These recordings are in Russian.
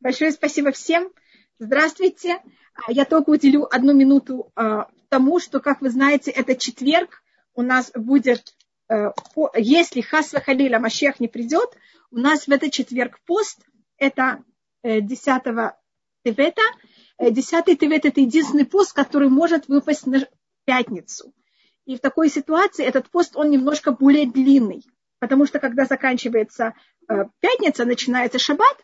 Большое спасибо всем. Здравствуйте. А, я только уделю одну минуту а, тому, что, как вы знаете, это четверг. У нас будет, э, если Хасва Халиля Машех не придет, у нас в этот четверг пост. Это 10 э, Тевета. 10 э, Тевет – это единственный пост, который может выпасть на пятницу. И в такой ситуации этот пост, он немножко более длинный. Потому что когда заканчивается пятница, начинается шаббат,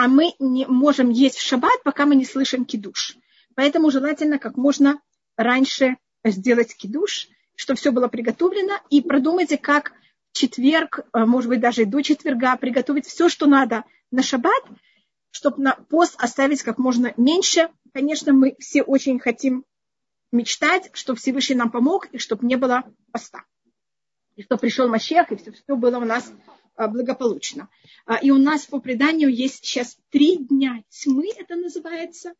а мы не можем есть в шаббат, пока мы не слышим кидуш. Поэтому желательно как можно раньше сделать кидуш, чтобы все было приготовлено, и продумайте, как в четверг, э, может быть, даже и до четверга, приготовить все, что надо на шаббат, чтобы на пост оставить как можно меньше. Конечно, мы все очень хотим мечтать, чтобы Всевышний нам помог, и чтобы не было поста. И чтобы пришел Мащех, и все, все было у нас благополучно. А, и у нас по преданию есть сейчас три дня тьмы, это называется.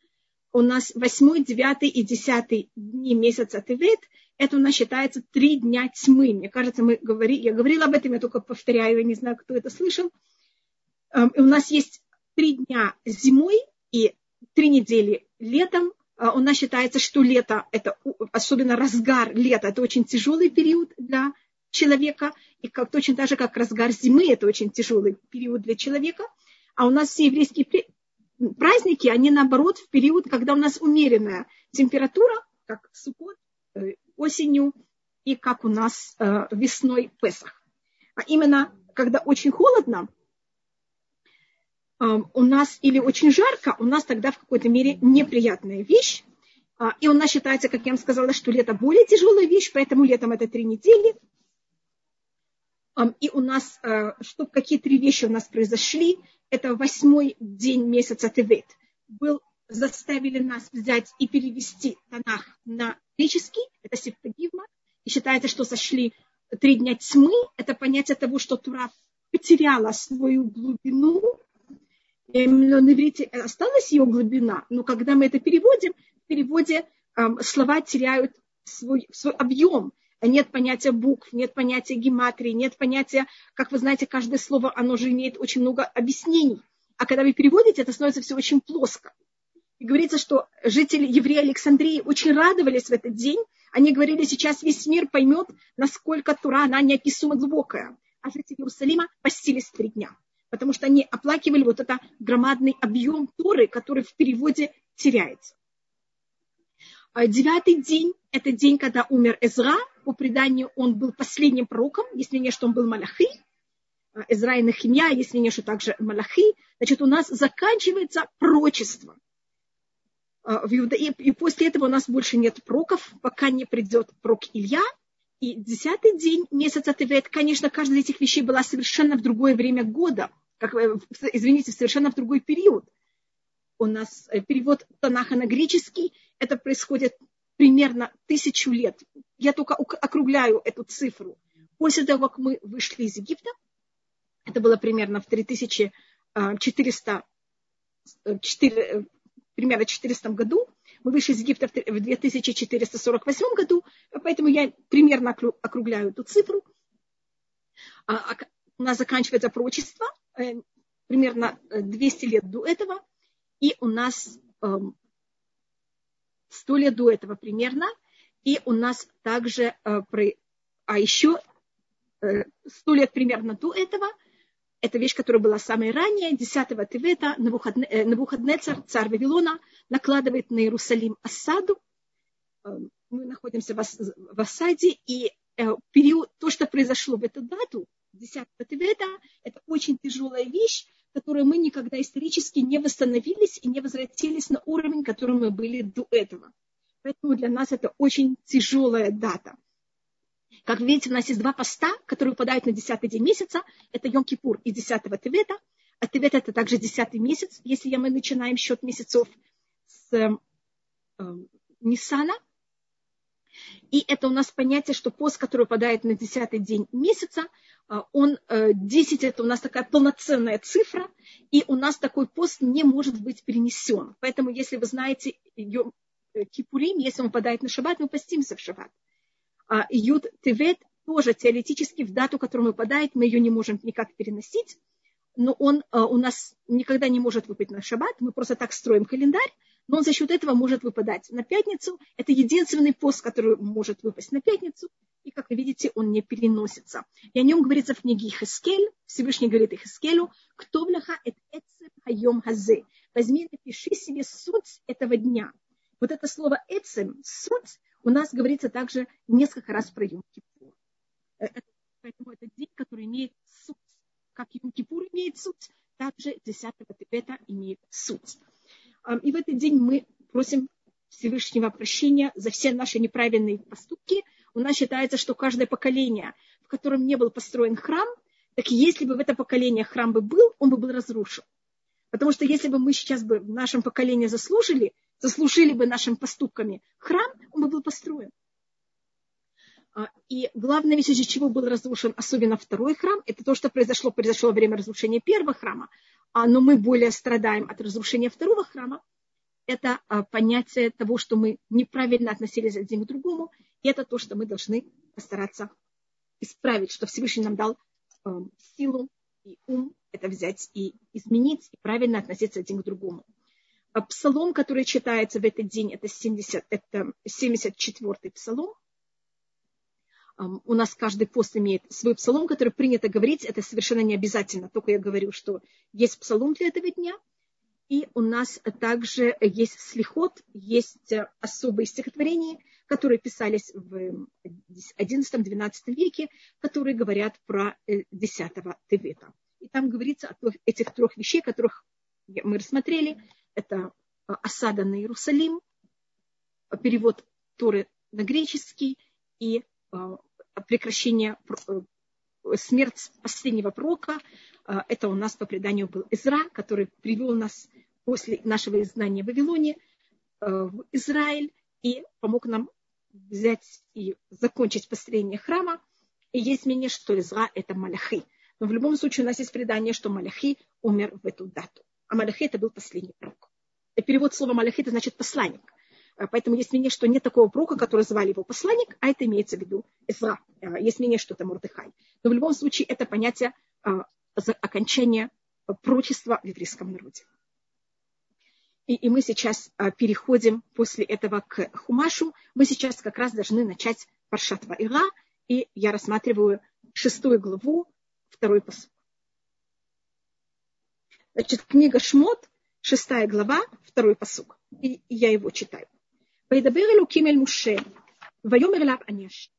У нас восьмой, девятый и десятый дни месяца Тевет. Это у нас считается три дня тьмы. Мне кажется, мы говори, я говорила об этом, я только повторяю, я не знаю, кто это слышал. И у нас есть три дня зимой и три недели летом. А, у нас считается, что лето, это особенно разгар лета, это очень тяжелый период для человека, и как, точно так же, как разгар зимы, это очень тяжелый период для человека, а у нас все еврейские праздники, они наоборот в период, когда у нас умеренная температура, как сукот, э, осенью, и как у нас э, весной Песах. А именно, когда очень холодно, э, у нас или очень жарко, у нас тогда в какой-то мере неприятная вещь. А, и у нас считается, как я вам сказала, что лето более тяжелая вещь, поэтому летом это три недели, и у нас, э, что, какие три вещи у нас произошли. Это восьмой день месяца Тевет. Был, заставили нас взять и перевести Танах на греческий, это септагивма. И считается, что сошли три дня тьмы. Это понятие того, что Тура потеряла свою глубину. Именно на иврите осталась ее глубина, но когда мы это переводим, в переводе эм, слова теряют свой, свой объем нет понятия букв, нет понятия гематрии, нет понятия, как вы знаете, каждое слово, оно же имеет очень много объяснений. А когда вы переводите, это становится все очень плоско. И говорится, что жители евреи Александрии очень радовались в этот день. Они говорили, сейчас весь мир поймет, насколько Тура, она неописуемо глубокая. А жители Иерусалима постились три дня. Потому что они оплакивали вот этот громадный объем Торы, который в переводе теряется. А девятый день – это день, когда умер Эзра. По преданию он был последним пророком, если не что он был Малахи. А, Эзра и Нахимья, если не что также Малахи. Значит, у нас заканчивается пророчество. А, и после этого у нас больше нет пророков, пока не придет пророк Илья. И десятый день месяца Тевет, конечно, каждая из этих вещей была совершенно в другое время года. Как, э, извините, совершенно в другой период. У нас э, перевод Танаха на греческий – это происходит примерно тысячу лет. Я только округляю эту цифру. После того, как мы вышли из Египта, это было примерно в 3400, 4, э, примерно 400 году, мы вышли из Египта в 2448 году, поэтому я примерно округляю эту цифру. А, а у нас заканчивается пророчество э, примерно 200 лет до этого, и у нас эм, сто лет до этого примерно. И у нас также, э, а еще э, сто лет примерно до этого, это вещь, которая была самой ранее, 10 Тевета, э, Навуходнецар, царь Вавилона, накладывает на Иерусалим осаду. Мы находимся в осаде, и период, то, что произошло в эту дату, 10 Тевета, это очень тяжелая вещь, которые мы никогда исторически не восстановились и не возвратились на уровень, который мы были до этого. Поэтому для нас это очень тяжелая дата. Как видите, у нас есть два поста, которые выпадают на 10 день месяца. Это Йом-Кипур и 10 Тевета. А Тевет это также 10 месяц, если мы начинаем счет месяцев с э, э, Ниссана. И это у нас понятие, что пост, который выпадает на 10 день месяца, а, он 10 э, это у нас такая полноценная цифра, и у нас такой пост не может быть перенесен. Поэтому, если вы знаете э, Кипурим, если он выпадает на шаббат, мы постимся в шаббат. А Юд Тевет тоже теоретически в дату, которую выпадает, мы ее не можем никак переносить. но он а, у нас никогда не может выпасть на шаббат, мы просто так строим календарь, но он за счет этого может выпадать на пятницу. Это единственный пост, который может выпасть на пятницу, и, как вы видите, он не переносится. И о нем говорится в книге Хискель, Всевышний говорит Хискелю, кто бляха это эцем хайом хазе. Возьми, напиши себе суть этого дня. Вот это слово эцем, суть, у нас говорится также несколько раз про Йом Кипур. Э, поэтому это день, который имеет суть как Йом-Кипур имеет суть, также 10 Тевета имеет суть. И в этот день мы просим Всевышнего прощения за все наши неправильные поступки. У нас считается, что каждое поколение, в котором не был построен храм, так если бы в это поколение храм бы был, он бы был разрушен. Потому что если бы мы сейчас бы в нашем поколении заслужили, заслужили бы нашими поступками храм, он бы был построен. А, и главное, вещь, из-за чего был разрушен особенно второй храм, это то, что произошло, произошло во время разрушения первого храма, а, но мы более страдаем от разрушения второго храма. Это а, понятие того, что мы неправильно относились один к другому, и это то, что мы должны постараться исправить, что Всевышний нам дал силу и ум это взять и изменить, и правильно относиться один к другому. Псалом, который читается в этот день, это, 70, это 74-й псалом, у нас каждый пост имеет свой псалом, который принято говорить, это совершенно не обязательно, только я говорю, что есть псалом для этого дня, и у нас также есть слихот, есть особые стихотворения, которые писались в XI-XII веке, которые говорят про 10 э, Тевета. И там говорится о этих трех вещей, которых мы рассмотрели. Это э, осада на Иерусалим, перевод Торы на греческий и э, прекращение э, смерть последнего пророка. Э, это у нас по преданию был Изра, который привел нас после нашего изгнания в Вавилоне э, в Израиль и помог нам взять и закончить построение храма. И есть мнение, что Изра – это Маляхи. Но в любом случае у нас есть предание, что Маляхи умер в эту дату. А Маляхи – это был последний пророк. И перевод слова Маляхи – это значит посланник. А, поэтому есть мнение, что нет такого пророка, который звали его посланник, а это имеется в виду Эзра. А, есть мнение, что это Мурдыхай. Но в любом случае это понятие а, окончания прочества в еврейском народе. И, и мы сейчас переходим после этого к Хумашу. Мы сейчас как раз должны начать Паршат Ваира, и я рассматриваю шестую главу, второй посыл. Значит, книга Шмот, шестая глава, второй посук. И я его читаю. «Вайдабер Элуким эль Муше, вайомер лап анеш».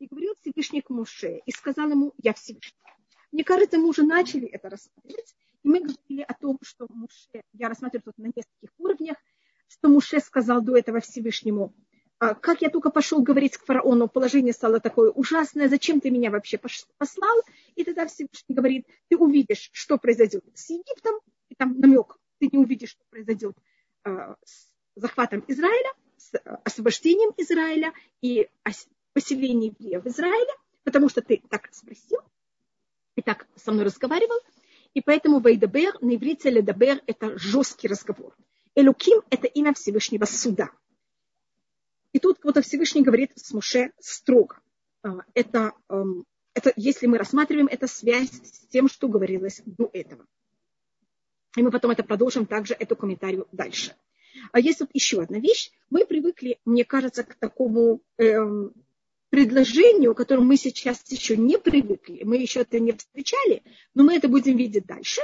И говорил Всевышний к Муше, и сказал ему, я Всевышний. Мне кажется, мы уже начали это рассмотреть, и мы говорили о том, что Муше, я рассматриваю тут на нескольких уровнях, что Муше сказал до этого Всевышнему, как я только пошел говорить к фараону, положение стало такое ужасное, зачем ты меня вообще послал? И тогда Всевышний говорит, ты увидишь, что произойдет с Египтом, и там намек, ты не увидишь, что произойдет а, с захватом Израиля, с освобождением Израиля и поселением в Израиле, потому что ты так спросил и так со мной разговаривал. И поэтому Вейдабер, на иврите Ледабер, это жесткий разговор. Элуким – это имя Всевышнего суда. И тут вот Всевышний говорит с Муше строго. А, это, эм, это, если мы рассматриваем, это связь с тем, что говорилось до этого. И мы потом это продолжим также, эту комментарию дальше. А есть вот еще одна вещь. Мы привыкли, мне кажется, к такому эм, предложению, к которому мы сейчас еще не привыкли, мы еще это не встречали, но мы это будем видеть дальше,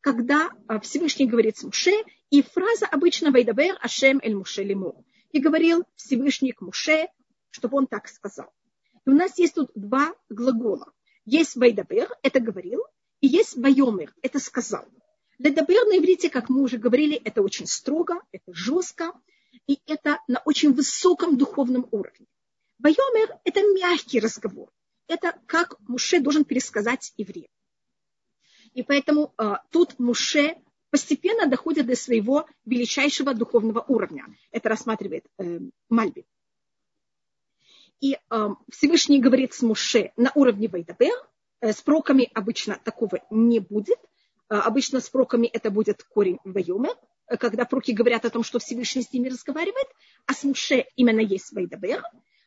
когда а, Всевышний говорит с Муше, и фраза обычно «Вайдабер Ашем эль Муше лиму». И говорил Всевышний к Муше, чтобы он так сказал. И у нас есть тут два глагола. Есть «Вайдабер» – это говорил, и есть «Вайомер» – это сказал. Ледабер на иврите, как мы уже говорили, это очень строго, это жестко, и это на очень высоком духовном уровне. Байомер – это мягкий разговор. Это как Муше должен пересказать евреям. И поэтому э, тут Муше постепенно доходит до своего величайшего духовного уровня. Это рассматривает э, Мальби. И э, Всевышний говорит с Муше на уровне Вайдабер. Э, с проками обычно такого не будет. А, обычно с проками это будет корень Вайоме, когда проки говорят о том, что Всевышний с ними разговаривает, а с Муше именно есть Вайдабер,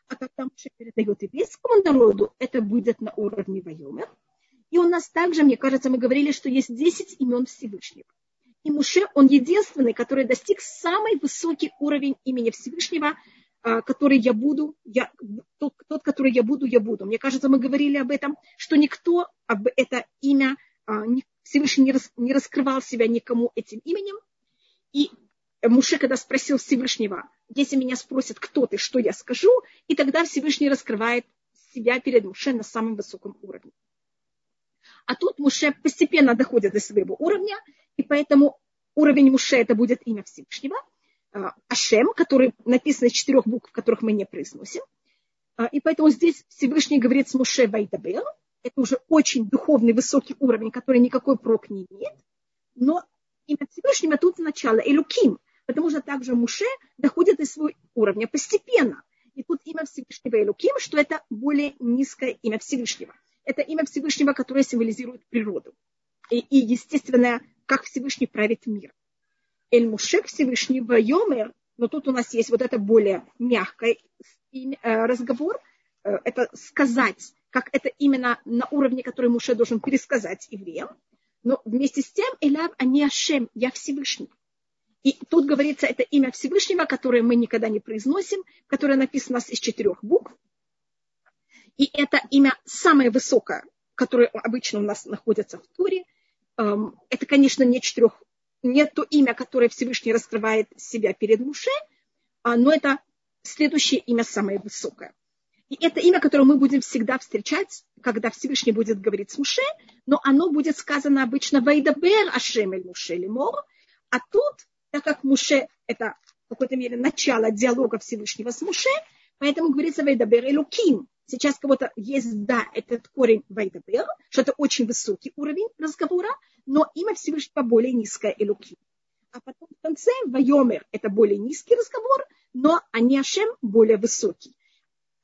а когда Муше передает еврейскому народу, это будет на уровне Вайоме. И у нас также, мне кажется, мы говорили, что есть 10 имен Всевышнего. И Муше, он единственный, который достиг самый высокий уровень имени Всевышнего, а, который я буду, я, тот, тот, который я буду, я буду. Мне кажется, мы говорили об этом, что никто об это имя, а, Всевышний не, рас, не раскрывал себя никому этим именем. И Муше, когда спросил Всевышнего, если меня спросят, кто ты, что я скажу, и тогда Всевышний раскрывает себя перед Муше на самом высоком уровне. А тут Муше постепенно доходит до своего уровня, и поэтому уровень Муше это будет имя Всевышнего, а, Ашем, который написан из четырех букв, которых мы не произносим. А, и поэтому здесь Всевышний говорит с Муше Вайдабер. Это уже очень духовный, высокий уровень, который никакой прок не имеет. Но имя Всевышнего тут начало Элюким, потому что также Муше доходит до своего уровня постепенно. И тут имя Всевышнего Элюким, что это более низкое имя Всевышнего. Это имя Всевышнего, которое символизирует природу. И, и естественно, как Всевышний правит мир. Эль Муше Всевышний Йомер, но тут у нас есть вот это более мягкий э, разговор, э, это сказать, как это именно на уровне, который Муше должен пересказать евреям, но вместе с тем Эляв Ани Ашем, я Всевышний. И тут говорится это имя Всевышнего, которое мы никогда не произносим, которое написано из четырех букв. И это имя самое высокое, которое обычно у нас находится в Туре. Эм, это, конечно, не, четырех, не то имя, которое Всевышний раскрывает себя перед Муше, а, но это следующее имя самое высокое. И это имя, которое мы будем всегда встречать, когда Всевышний будет говорить с Муше, но оно будет сказано обычно «Вайдабер Ашем эль Муше лимор», а тут так как Муше – это в какой-то мере начало диалога Всевышнего с Муше, поэтому говорится «Вайдабер Элуким». Сейчас кого-то есть, да, этот корень Вайдабер, что это очень высокий уровень разговора, но имя Всевышнего более низкое Элуким. А потом в конце Вайомер – это более низкий разговор, но Аниашем более высокий.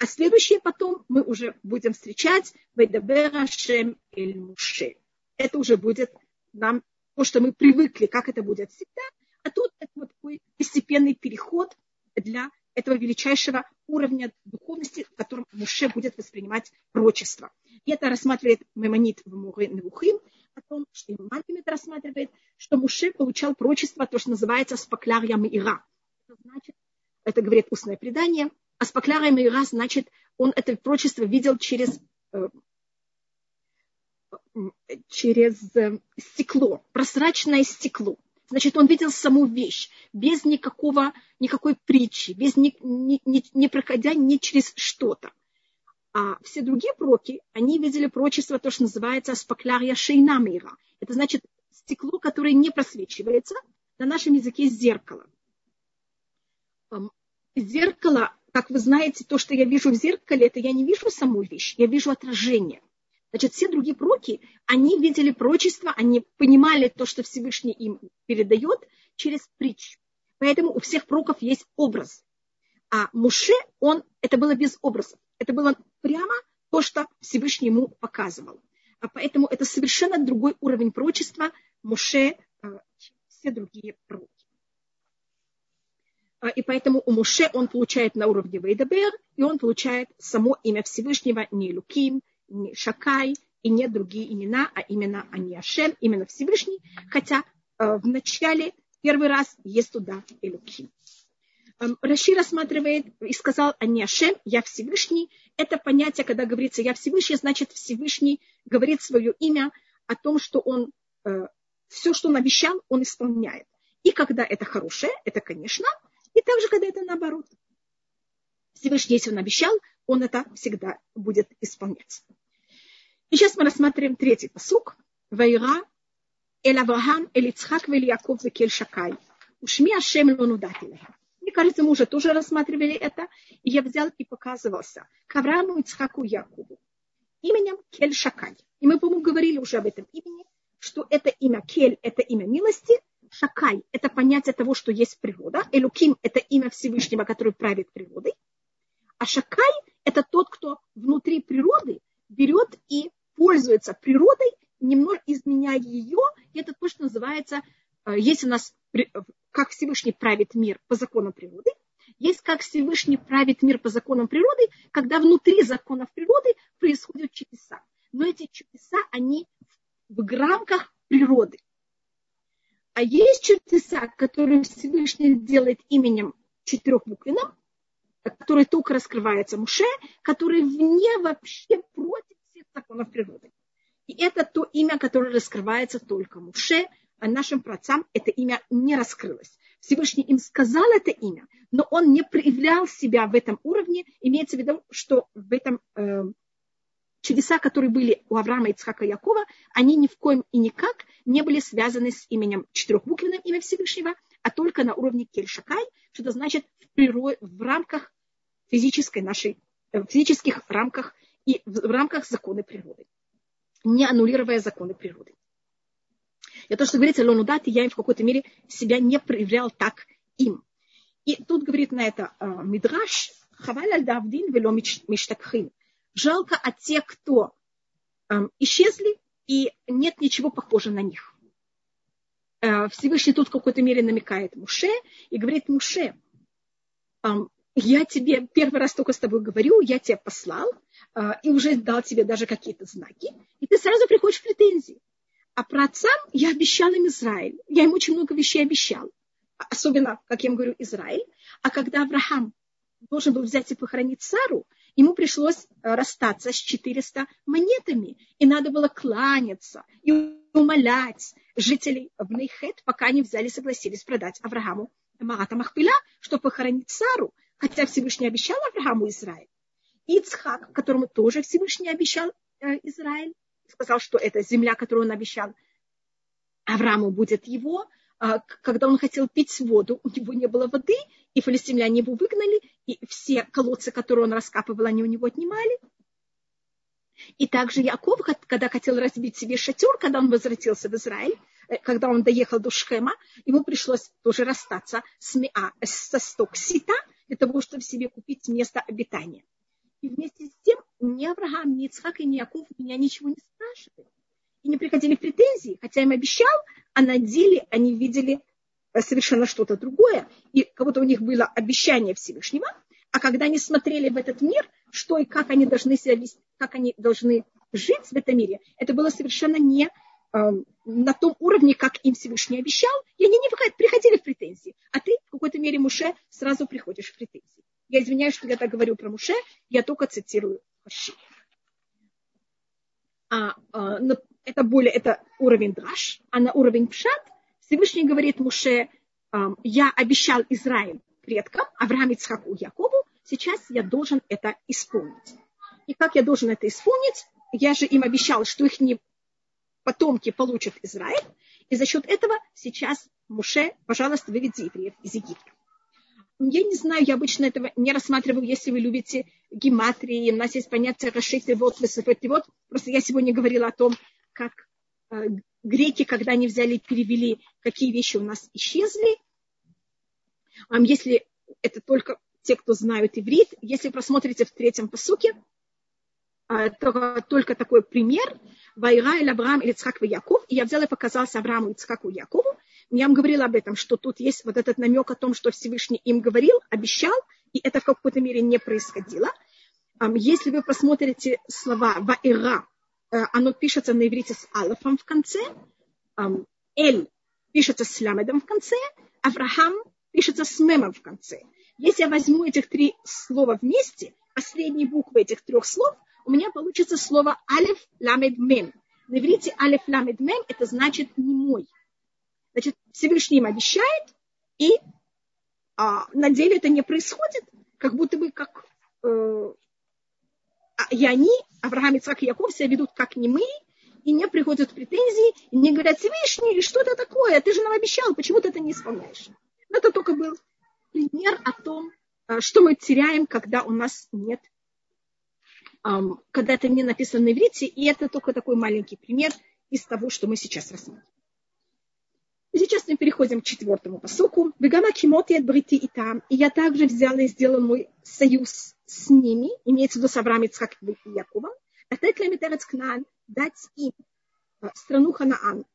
А следующее потом мы уже будем встречать Вайдабер Ашем Эль Муше. Это уже будет нам то, что мы привыкли, как это будет всегда – а тут это вот такой постепенный переход для этого величайшего уровня духовности, в котором Муше будет воспринимать прочество. И это рассматривает Мемонит в Муре Невухим, о том, что Имам это рассматривает, что Муше получал прочество, то, что называется спаклярия Мира. Это значит, это говорит устное предание, а спаклярия Мира значит, он это прочество видел через э, через э, стекло, прозрачное стекло. Значит, он видел саму вещь, без никакого, никакой притчи, без ни, ни, не проходя ни через что-то. А все другие проки, они видели прочество, то, что называется спаклярия шейнамира. Это значит стекло, которое не просвечивается, на нашем языке зеркало. Зеркало, как вы знаете, то, что я вижу в зеркале, это я не вижу саму вещь, я вижу отражение. Значит, все другие проки, они видели прочество, они понимали то, что Всевышний им передает через притчу. Поэтому у всех проков есть образ. А Муше, он, это было без образа. Это было прямо то, что Всевышний ему показывал. А поэтому это совершенно другой уровень прочества Муше, а, чем все другие пророки. А, и поэтому у Муше он получает на уровне Вейдабер, и он получает само имя Всевышнего, не Луким, не Шакай и не другие имена, а именно Аниашем, именно Всевышний, хотя э, в начале первый раз есть туда Элюким. Эм, Раши рассматривает и сказал Аниашем, я Всевышний. Это понятие, когда говорится я Всевышний, значит Всевышний говорит свое имя о том, что он э, все, что он обещал, он исполняет. И когда это хорошее, это, конечно, и также, когда это наоборот. Всевышний, если он обещал, он это всегда будет исполнять. И сейчас мы рассматриваем третий посук. Вайра эль Авраам, эль Ицхак, вель Яков, векель Шакай. Ушми Ашем лонудати Мне кажется, мы уже тоже рассматривали это. И я взял и показывался к Аврааму, Ицхаку и Якову именем Кель Шакай. И мы, по-моему, говорили уже об этом имени, что это имя Кель – это имя милости, Шакай – это понятие того, что есть природа, Элуким – это имя Всевышнего, который правит природой, а Шакай – это тот, кто внутри природы берет и пользуется природой, немного изменяя ее, и это то, что называется, э, есть у нас, как Всевышний правит мир по законам природы, есть как Всевышний правит мир по законам природы, когда внутри законов природы происходят чудеса. но эти чудеса, они в рамках природы. А есть чудеса, которые Всевышний делает именем четырехбуквенным, который только раскрывается Муше, который вне вообще против всех законов природы. И это то имя, которое раскрывается только Муше, а нашим працам это имя не раскрылось. Всевышний им сказал это имя, но он не проявлял себя в этом уровне. Имеется в виду, что в этом э, чудеса, которые были у Авраама, Ицхака и Якова, они ни в коем и никак не были связаны с именем четырехбуквенным имя Всевышнего, а только на уровне Кельшакай, что это значит в, природе, в рамках физической нашей, э, в физических рамках и в рамках закона природы, не аннулируя законы природы. И то, что говорится Лонудат, я им в какой-то мере себя не проявлял так им. И тут говорит на это э, Мидраш, Хаваль аль давдин вело миштакхин. Жалко от тех, кто эм, исчезли, и нет ничего похожего на них. Э, Всевышний тут в какой-то мере намекает Муше и говорит Муше, эм, я тебе первый раз только с тобой говорю, я тебя послал э, и уже дал тебе даже какие-то знаки, и ты сразу приходишь в претензии. А про отцам я обещал им Израиль. Я им очень много вещей обещал. Особенно, как я им говорю, Израиль. А когда Авраам должен был взять и похоронить Сару, ему пришлось э, расстаться с 400 монетами. И надо было кланяться и умолять жителей в Нейхет, пока они взяли и согласились продать Аврааму Маата Махпиля, чтобы похоронить Сару, хотя Всевышний обещал Аврааму Израиль. Ицхак, которому тоже Всевышний обещал э, Израиль, сказал, что это земля, которую он обещал Аврааму, будет его, а, когда он хотел пить воду, у него не было воды, и филистимляне его выгнали, и все колодцы, которые он раскапывал, они у него отнимали. И также Яков, когда хотел разбить себе шатер, когда он возвратился в Израиль, э, когда он доехал до Шхема, ему пришлось тоже расстаться с Миа, со сток сита, для того, чтобы себе купить место обитания. И вместе с тем ни Авраам, ни Ицхак и ни Яков меня ничего не спрашивали и не приходили претензии, хотя им обещал, а на деле они видели совершенно что-то другое, и как будто у них было обещание Всевышнего, а когда они смотрели в этот мир, что и как они должны себя вести, как они должны жить в этом мире, это было совершенно не э, на том уровне, как им Всевышний обещал, и они не приходили в претензии. А ты в какой-то мере, Муше, сразу приходишь в претензии. Я извиняюсь, что я так говорю про Муше, я только цитирую Хаши. А, а, это более, это уровень драш, а на уровень пшат Всевышний говорит Муше, я обещал Израиль предкам, Авраам, Ицхаку, Якову, сейчас я должен это исполнить. И как я должен это исполнить? Я же им обещал, что их не потомки получат Израиль, и за счет этого сейчас Муше, пожалуйста, выведи евреев из Египта. Я не знаю, я обычно этого не рассматриваю, если вы любите гематрии, у нас есть понятие расшифровать, вот, вот. Просто я сегодня говорила о том, как греки, когда они взяли и перевели, какие вещи у нас исчезли. А если это только те, кто знают иврит, если просмотрите в третьем посуке, а, то только такой пример. Вайра или Авраам или Ицхак и Яков. И я взяла и показался Аврааму, Ицхаку и Якову. Я вам говорила об этом, что тут есть вот этот намек о том, что Всевышний им говорил, обещал, и это в какой-то мере не происходило. Если вы посмотрите слова «ваира», оно пишется на иврите с алафом в конце, Эль пишется с лямедом в конце, Авраам пишется с мемом в конце. Если я возьму этих три слова вместе, последние буквы этих трех слов, у меня получится слово алиф, ламед, мем. На иврите алиф, ламед, мем это значит не мой. Значит, Всевышний им обещает, и а, на деле это не происходит, как будто бы как э, и они, Авраам, Ицхак и Яков, себя ведут как не мы, и не приходят претензии, и не говорят, Всевышний, что это такое? Ты же нам обещал, почему ты это не исполняешь? Это только был пример о том, а, что мы теряем, когда у нас нет, когда это не написано на иврите, и это только такой маленький пример из того, что мы сейчас рассмотрим. И сейчас мы переходим к четвертому посуку. Бегама кимоти от брити и там. И я также взяла и сделала мой союз с ними, имеется в виду с Авраамом, Ицхак и Якубом, дать лемитерец Кнаан, дать им страну Ханаан,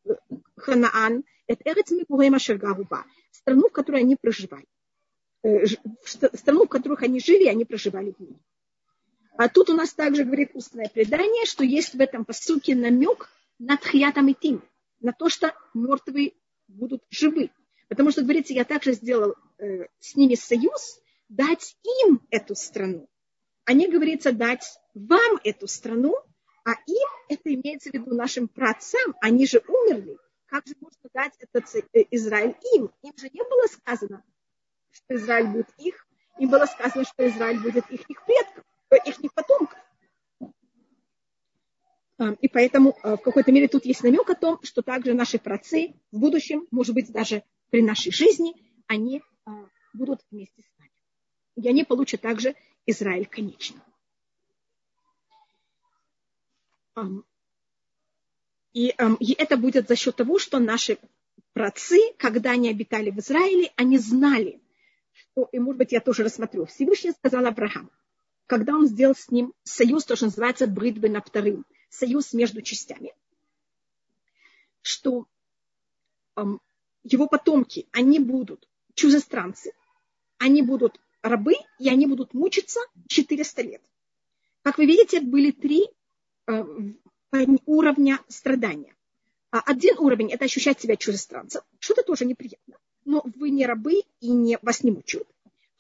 Ханаан, это Эрец Мипурема Шергаруба, страну, в которой они проживали. Страну, в которых они жили, они проживали в ней. А тут у нас также говорит устное предание, что есть в этом посуке намек на тхьятам и тим, на то, что мертвые будут живы. Потому что, говорится, я также сделал э, с ними союз, дать им эту страну. А не говорится дать вам эту страну, а им это имеется в виду нашим праотцам, они же умерли. Как же можно дать этот э, Израиль им? Им же не было сказано, что Израиль будет их, им было сказано, что Израиль будет их, их предков, э, их потомков. А, и поэтому а, в какой-то мере тут есть намек о том, что также наши працы в будущем, может быть, даже при нашей жизни, они а, будут вместе с нами. И они получат также Израиль конечно. И, и это будет за счет того, что наши працы, когда они обитали в Израиле, они знали, что, и может быть я тоже рассмотрю, Всевышний сказал Аврааму, когда он сделал с ним союз, то, что называется бритбы на вторым, союз между частями, что его потомки, они будут чужестранцы, они будут рабы, и они будут мучиться 400 лет. Как вы видите, были три э, уровня страдания. А один уровень – это ощущать себя чужестранцем, что-то тоже неприятно, но вы не рабы и не, вас не мучают.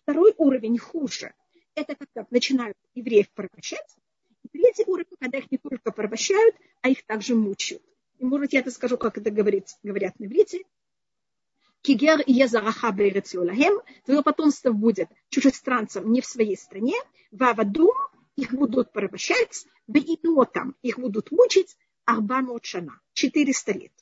Второй уровень хуже – это когда начинают евреев порабощать. И третий уровень, когда их не только порабощают, а их также мучают. И, может, я это скажу, как это говорит, говорят на иврите. Кигер езараха бейрецюлахем. Твое потомство будет чужестранцем не в своей стране. Вавадум их будут порабощать. там их будут мучить. Арбамот шана. 400 лет.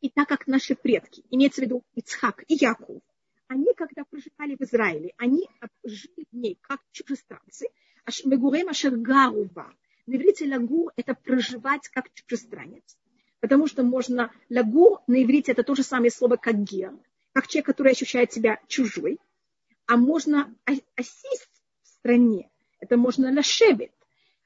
И так как наши предки, имеется в виду Ицхак и Яков, они, когда проживали в Израиле, они жили в ней как чужестранцы. Аш мегурем ашергарува. На иврите лагур – это проживать как чужестранец. Потому что можно лагур на иврите – это то же самое слово, как гер. Как человек, который ощущает себя чужой. А можно осесть в стране. Это можно лашебет.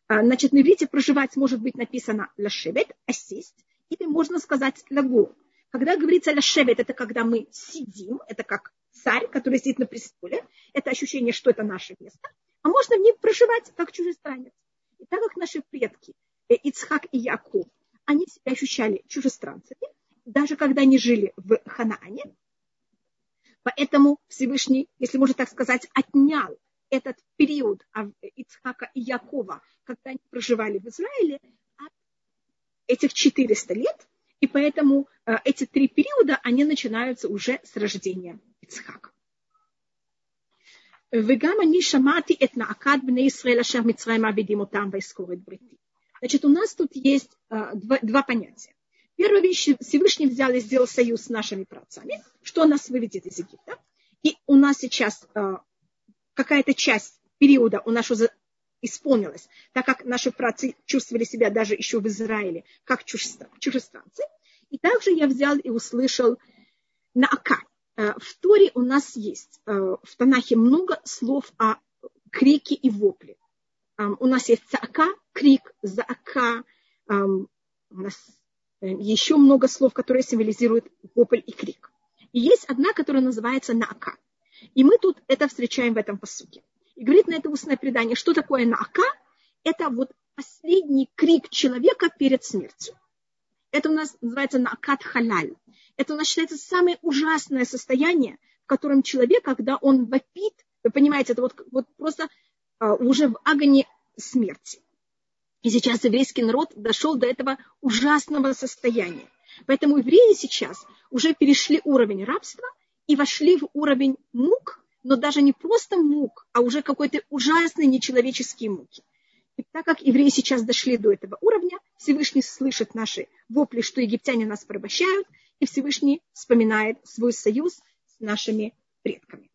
А, значит, на иврите проживать может быть написано лашебет, осесть. Или можно сказать лагур. Когда говорится лашебет, это когда мы сидим, это как царь, который сидит на престоле, это ощущение, что это наше место, а можно в ней проживать как чужестранец. И так как наши предки, э, Ицхак и Яков, они себя ощущали чужестранцами, даже когда они жили в Ханаане, поэтому Всевышний, если можно так сказать, отнял этот период Ицхака и Якова, когда они проживали в Израиле, от этих 400 лет, и поэтому э, эти три периода, они начинаются уже с рождения Ицхака. וגם אני שמעתי את נעקת בני ישראל אשר מצרים מעבידים אותם ואזכור את בריתי. Значит, у нас тут есть uh, два, два понятия. Первая вещь, Всевышний взял и сделал союз с нашими працами, что нас выведет из Египта. И у нас сейчас uh, какая-то часть периода у уже исполнилась, так как наши працы чувствовали себя даже еще в Израиле как чужестранцы. И также я взял и услышал Наака. Э, в Торе у нас есть в Танахе много слов о крике и вопле. У нас есть цака, крик, заака. У нас э, еще много слов, которые символизируют вопль и крик. И есть одна, которая называется наака. И мы тут это встречаем в этом посуке. И говорит на это устное предание, что такое наака? Это вот последний крик человека перед смертью. Это у нас называется наакат халаль. Это у нас считается самое ужасное состояние, в котором человек, когда он вопит, вы понимаете, это вот, вот просто уже в агоне смерти. И сейчас еврейский народ дошел до этого ужасного состояния. Поэтому евреи сейчас уже перешли уровень рабства и вошли в уровень мук, но даже не просто мук, а уже какой-то ужасной нечеловеческие муки. И так как евреи сейчас дошли до этого уровня, Всевышний слышит наши вопли, что египтяне нас порабощают, и Всевышний вспоминает свой союз с нашими предками.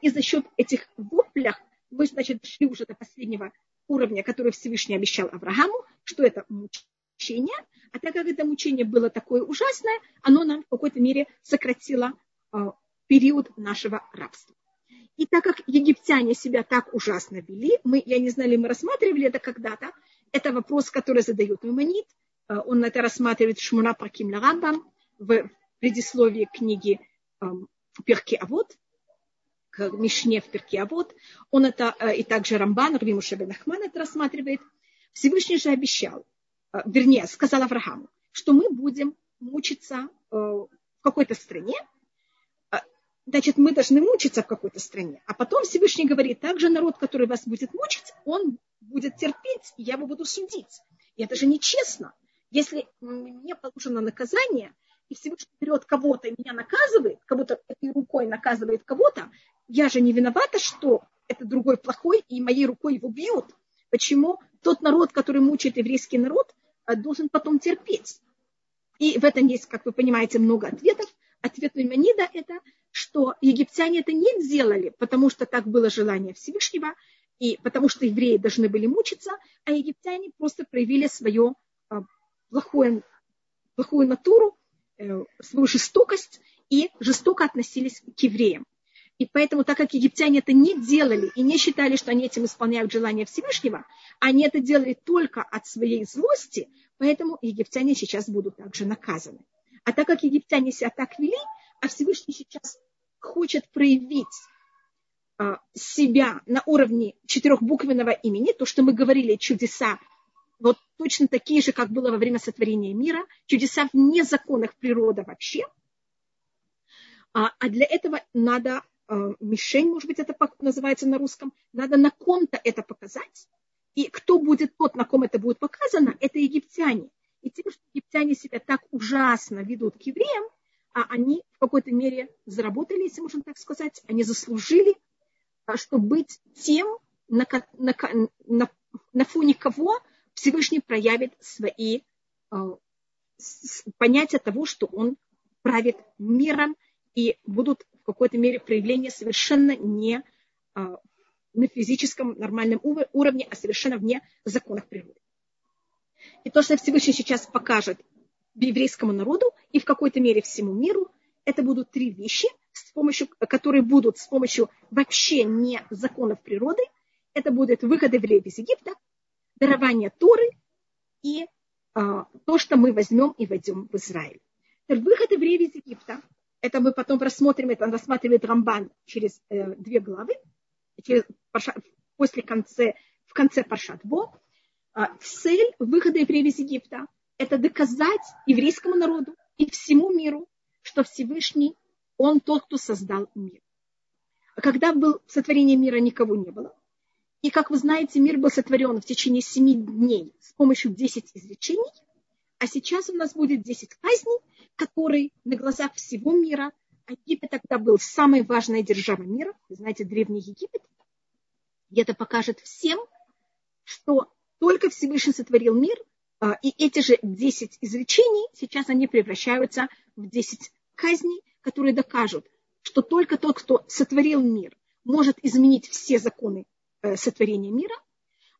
И за счет этих воплей мы, значит, дошли уже до последнего уровня, который Всевышний обещал Аврааму, что это мучение. А так как это мучение было такое ужасное, оно нам в какой-то мере сократило а, период нашего рабства. И так как египтяне себя так ужасно вели, мы, я не знаю, ли мы рассматривали это когда-то, это вопрос, который задает Маймонит, э, он это рассматривает Шмуна Парким Рамбам в предисловии книги эм, Перки Авод, Мишне в Перке, а вот он это, э, и также Рамбан, Рвиму Шебенахман это рассматривает. Всевышний же обещал, э, вернее, сказал Аврааму, что мы будем мучиться э, в какой-то стране, значит, мы должны мучиться в какой-то стране. А потом Всевышний говорит, также народ, который вас будет мучить, он будет терпеть, и я его буду судить. И это же нечестно. Если мне положено наказание, и Всевышний берет кого-то и меня наказывает, как будто этой рукой наказывает кого-то, я же не виновата, что это другой плохой, и моей рукой его бьют. Почему тот народ, который мучает еврейский народ, э, должен потом терпеть? И в этом есть, как вы понимаете, много ответов. Ответ Маймонида – это, что египтяне это не сделали, потому что так было желание Всевышнего, и потому что евреи должны были мучиться, а египтяне просто проявили свою э, плохую, плохую натуру, свою жестокость и жестоко относились к евреям. И поэтому, так как египтяне это не делали и не считали, что они этим исполняют желание Всевышнего, они это делали только от своей злости, поэтому египтяне сейчас будут также наказаны. А так как египтяне себя так вели, а Всевышний сейчас хочет проявить а, себя на уровне четырехбуквенного имени, то, что мы говорили, чудеса вот точно такие же, как было во время сотворения мира, чудеса вне законов природы вообще. А, а для этого надо а, мишень, может быть, это называется на русском, надо на ком-то это показать. И кто будет тот, на ком это будет показано, это египтяне. И тем, что египтяне себя так ужасно ведут к евреям, а они в какой-то мере заработали, если можно так сказать, они заслужили, а, чтобы быть тем, на, на, на, на фоне кого Всевышний проявит свои э, понятия того, что он правит миром, и будут в какой-то мере проявления совершенно не э, на физическом нормальном уровне, а совершенно вне законов природы. И то, что Всевышний сейчас покажет еврейскому народу и в какой-то мере всему миру, это будут три вещи, с помощью, которые будут с помощью вообще не законов природы. Это будет выход евреев из Египта, дарование Торы и а, то, что мы возьмем и войдем в Израиль. Выход евреев из Египта, это мы потом рассмотрим, это рассматривает Рамбан через э, две главы, через, после конце, в конце Паршат Бо. А, цель выхода евреев из Египта – это доказать еврейскому народу и всему миру, что Всевышний, Он тот, кто создал мир. Когда был сотворение мира, никого не было. И, как вы знаете, мир был сотворен в течение семи дней с помощью десять изречений, а сейчас у нас будет десять казней, которые на глазах всего мира, Египет тогда был самой важной державой мира, вы знаете, Древний Египет, и это покажет всем, что только Всевышний сотворил мир, а, и эти же десять изречений, сейчас они превращаются в десять казней, которые докажут, что только тот, кто сотворил мир, может изменить все законы сотворения мира,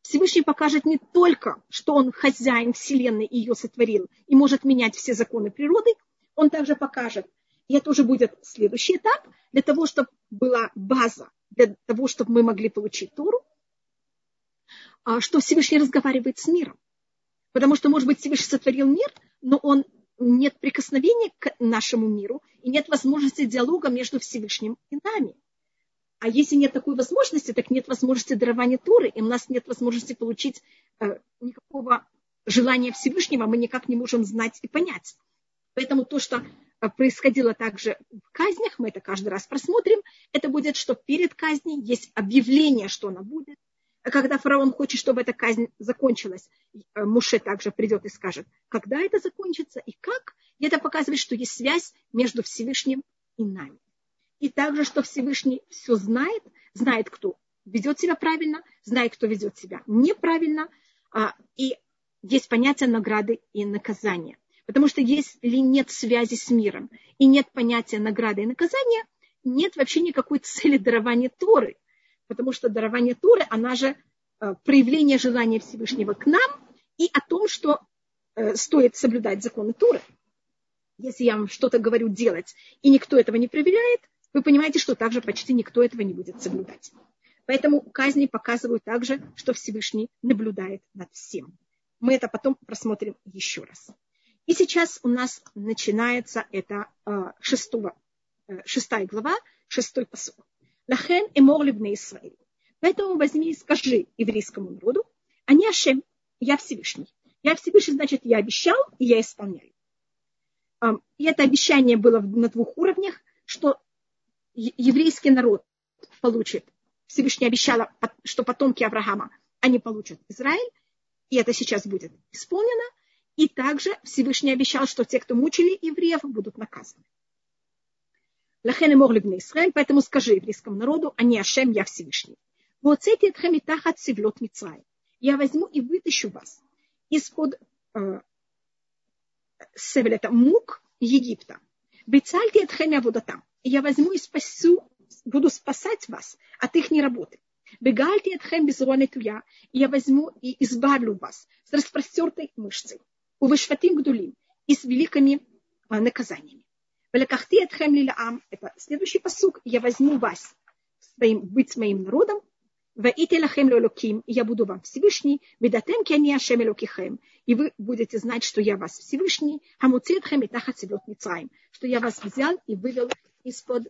Всевышний покажет не только, что он хозяин Вселенной и ее сотворил и может менять все законы природы, он также покажет, и это уже будет следующий этап, для того, чтобы была база, для того, чтобы мы могли получить Тору, а, что Всевышний разговаривает с миром. Потому что, может быть, Всевышний сотворил мир, но он нет прикосновения к нашему миру и нет возможности диалога между Всевышним и нами. А если нет такой возможности, так нет возможности дарования Туры, и у нас нет возможности получить э, никакого желания Всевышнего, мы никак не можем знать и понять. Поэтому то, что э, происходило также в казнях, мы это каждый раз просмотрим, это будет, что перед казнью есть объявление, что она будет. А когда фараон хочет, чтобы эта казнь закончилась, э, Муше также придет и скажет, когда это закончится и как. И это показывает, что есть связь между Всевышним и нами и также, что Всевышний все знает, знает, кто ведет себя правильно, знает, кто ведет себя неправильно, а, и есть понятие награды и наказания. Потому что если нет связи с миром и нет понятия награды и наказания, нет вообще никакой цели дарования Торы. Потому что дарование Торы, она же а, проявление желания Всевышнего к нам и о том, что э, стоит соблюдать законы Торы. Если я вам что-то говорю делать, и никто этого не проверяет, вы понимаете, что также почти никто этого не будет соблюдать. Поэтому казни показывают также, что Всевышний наблюдает над всем. Мы это потом просмотрим еще раз. И сейчас у нас начинается это э, шестого, э, шестая глава, шестой посыл. Лахен эмор либне Исраиль. Поэтому возьми и скажи еврейскому народу, они Ашем, я Всевышний. Я Всевышний, значит, я обещал, и я исполняю. И это обещание было на двух уровнях, что еврейский народ получит. Всевышний обещала, что потомки Авраама, они получат Израиль, и это сейчас будет исполнено. И также Всевышний обещал, что те, кто мучили евреев, будут наказаны. Лахен и Моглибный Израиль, поэтому скажи еврейскому народу, они Ашем, я Всевышний. Вот эти от севлот Мицраим. Я возьму и вытащу вас из-под э, севлета мук Египта. Бецальте от хемя Я возьму и спасу, буду спасать вас от их неработы. Бегальте от хем туя. Я возьму и избавлю вас с распростертой мышцей. Увышфатим гдулим и с великими а, наказаниями. Великахти от хем лилаам. Это следующий посук. Я возьму вас своим, быть моим народом. Ваите лахем лолоким, я буду вам Всевышний, ведатем кени ашем элокихем, и вы будете знать, что я вас Всевышний, хамуцетхем и тахат что я вас взял и вывел из-под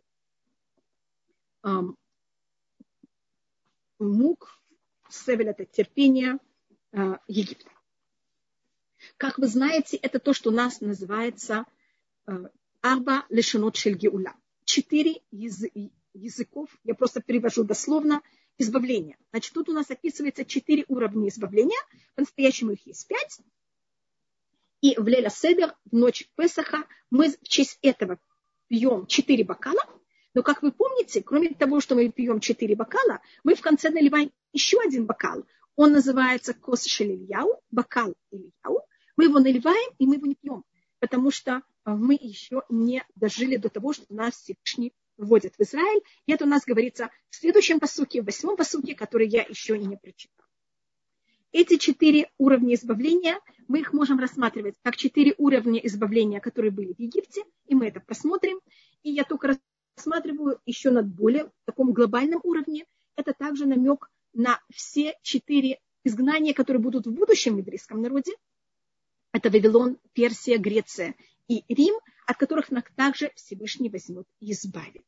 um, мук, севель это терпение uh, Египта. Как вы знаете, это то, что у нас называется uh, арба лешанот шельгеула. Четыре языков, я просто перевожу дословно, избавления. Значит, тут у нас описывается четыре уровня избавления. По-настоящему их есть пять. И в Леля Седер, в ночь Песаха, мы в честь этого пьем четыре бокала. Но, как вы помните, кроме того, что мы пьем четыре бокала, мы в конце наливаем еще один бокал. Он называется кос шелильяу, бокал Ильяу. Мы его наливаем, и мы его не пьем, потому что мы еще не дожили до того, что нас Всевышний вводят в Израиль. И это у нас говорится в следующем посуке, в восьмом посуке, который я еще не прочитала. Эти четыре уровня избавления, мы их можем рассматривать как четыре уровня избавления, которые были в Египте, и мы это посмотрим. Я только рассматриваю еще на более таком глобальном уровне. Это также намек на все четыре изгнания, которые будут в будущем еврейском народе. Это Вавилон, Персия, Греция и Рим – от которых нас также Всевышний возьмет и избавит.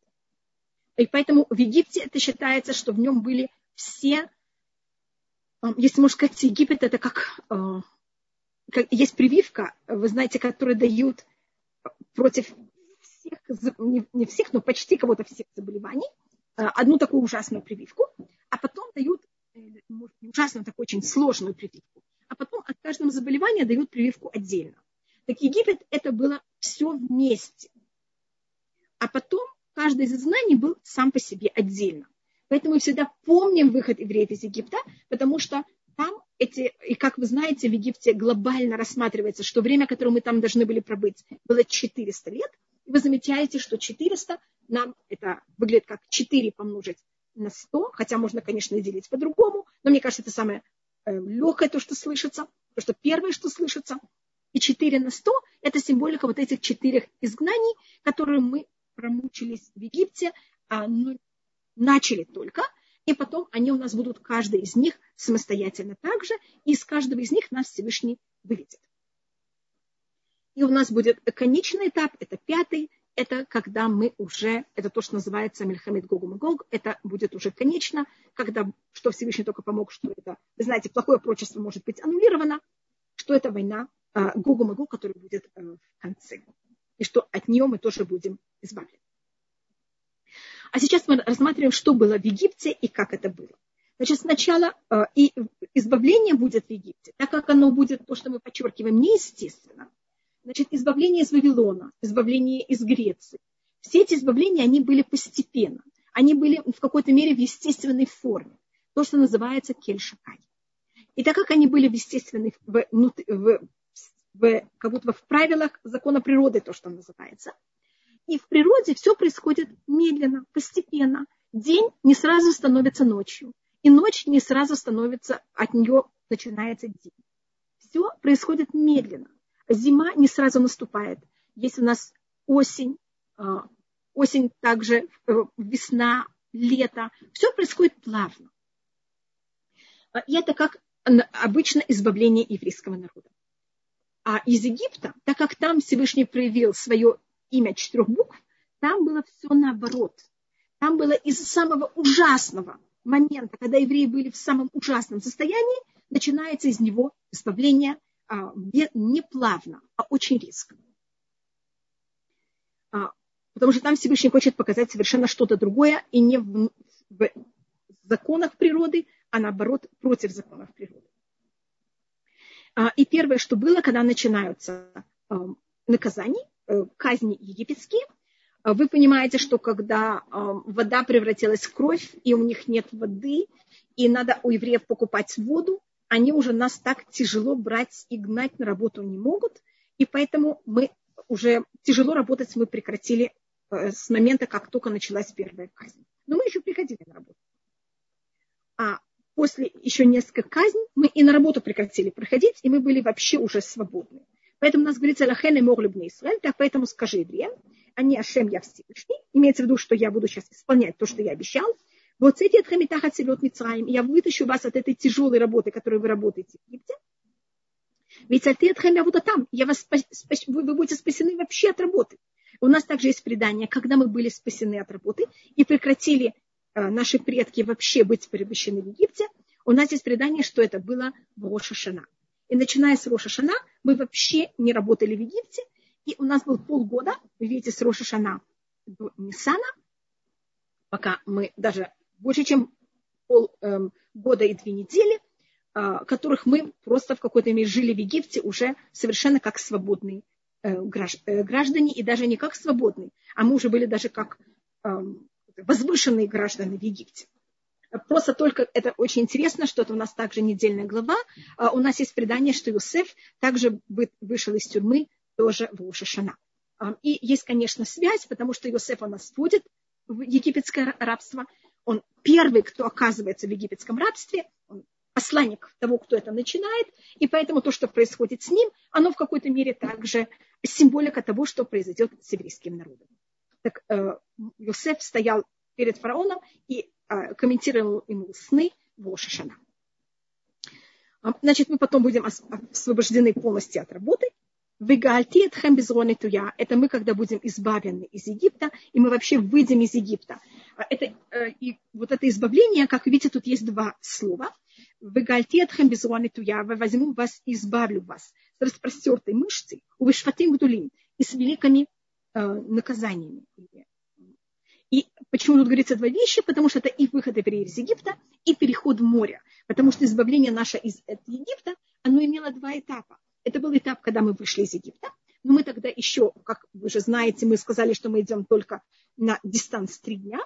И поэтому в Египте это считается, что в нем были все, э, если можно сказать, Египет это как, э, как есть прививка, вы знаете, которую дают против всех, не всех, но почти кого-то всех заболеваний, э, одну такую ужасную прививку, а потом дают, может, не ужасную, а такую очень сложную прививку, а потом от каждого заболевания дают прививку отдельно. Так Египет это было все вместе. А потом каждое из знаний был сам по себе отдельно. Поэтому мы всегда помним выход евреев из Египта, потому что там эти, и как вы знаете, в Египте глобально рассматривается, что время, которое мы там должны были пробыть, было 400 лет. И вы замечаете, что 400 нам это выглядит как 4 помножить на 100, хотя можно, конечно, делить по-другому, но мне кажется, это самое э, легкое то, что слышится, то, что первое, что слышится – и 4 на 100 – это символика вот этих четырех изгнаний, которые мы промучились в Египте, а, ну, начали только, и потом они у нас будут, каждый из них самостоятельно также, и из каждого из них нас Всевышний выведет. И у нас будет конечный этап, это пятый, это когда мы уже, это то, что называется Мельхамед Гогу Магог, это будет уже конечно, когда, что Всевышний только помог, что это, вы знаете, плохое прочество может быть аннулировано, что это война а, Гогу Магу, который будет э, в конце. И что от нее мы тоже будем избавлены. А сейчас мы рассматриваем, что было в Египте и как это было. Значит, сначала э, и избавление будет в Египте, так как оно будет, то, что мы подчеркиваем, неестественно. Значит, избавление из Вавилона, избавление из Греции. Все эти избавления, они были постепенно. Они были в какой-то мере в естественной форме. То, что называется кельшакай. И так как они были в естественной, в, в в, как будто в правилах закона природы, то, что называется. И в природе все происходит медленно, постепенно. День не сразу становится ночью, и ночь не сразу становится, от нее начинается день. Все происходит медленно. Зима не сразу наступает. Есть у нас осень, а, осень также, э, весна, лето. Все происходит плавно. И это как обычно избавление еврейского народа. А из Египта, так как там Всевышний проявил свое имя четырех букв, там было все наоборот. Там было из самого ужасного момента, когда евреи были в самом ужасном состоянии, начинается из него избавление а, не плавно, а очень резко. А, потому что там Всевышний хочет показать совершенно что-то другое и не в, в законах природы, а наоборот против законов природы. А, и первое, что было, когда начинаются а, наказания, э, казни египетские, а, вы понимаете, что когда вода превратилась в кровь, и у них нет воды, и надо у евреев покупать воду, они уже нас так тяжело брать и гнать на работу не могут, и поэтому мы уже тяжело работать мы прекратили э, с момента, как только началась первая казнь. Но мы еще приходили на работу. А после еще нескольких казней мы и на работу прекратили проходить, и мы были вообще уже свободны. Поэтому у нас говорится «Лахен и моглюбный Израиль», так поэтому скажи евреям, они Ашем, я Всевышний, имеется в виду, что я буду сейчас исполнять то, что я обещал, вот эти от отселет Мицраим, я вытащу вас от этой тяжелой работы, которую вы работаете в Египте, ведь от буду там, я вас спас, вы, вы будете спасены вообще от работы. У нас также есть предание, когда мы были спасены от работы и прекратили Э, наши предки вообще быть порабощены в Египте, у нас есть предание, что это было в Рошашана. И начиная с Рошашана мы вообще не работали в Египте, и у нас был полгода, видите, с Рошашана до Нисана, пока мы даже больше, чем полгода эм, и две недели, э, которых мы просто в какой-то мере жили в Египте уже совершенно как свободные э, граждане, и даже не как свободные, а мы уже были даже как эм, возвышенные граждане в Египте. Просто только это очень интересно, что это у нас также недельная глава. А у нас есть предание, что Иосиф также вышел из тюрьмы тоже в Ушашана. И есть, конечно, связь, потому что Иосиф у нас вводит в египетское рабство. Он первый, кто оказывается в египетском рабстве, он посланник того, кто это начинает, и поэтому то, что происходит с ним, оно в какой-то мере также символика того, что произойдет с еврейским народом так э, Йосеф стоял перед фараоном и э, комментировал ему сны в. А, значит, мы потом будем освобождены полностью от работы. Вегальти туя. Это мы, когда будем избавлены из Египта, и мы вообще выйдем из Египта. А, это, э, и вот это избавление, как видите, тут есть два слова. Вегальти от туя. Возьму вас избавлю вас с распростертой мышцей, увышватым гдулим, и с великими Э, наказаниями. И почему тут говорится два вещи? Потому что это и выход из Египта, и переход в море. Потому что избавление наше из Египта, оно имело два этапа. Это был этап, когда мы вышли из Египта, но мы тогда еще, как вы же знаете, мы сказали, что мы идем только на дистанс три дня,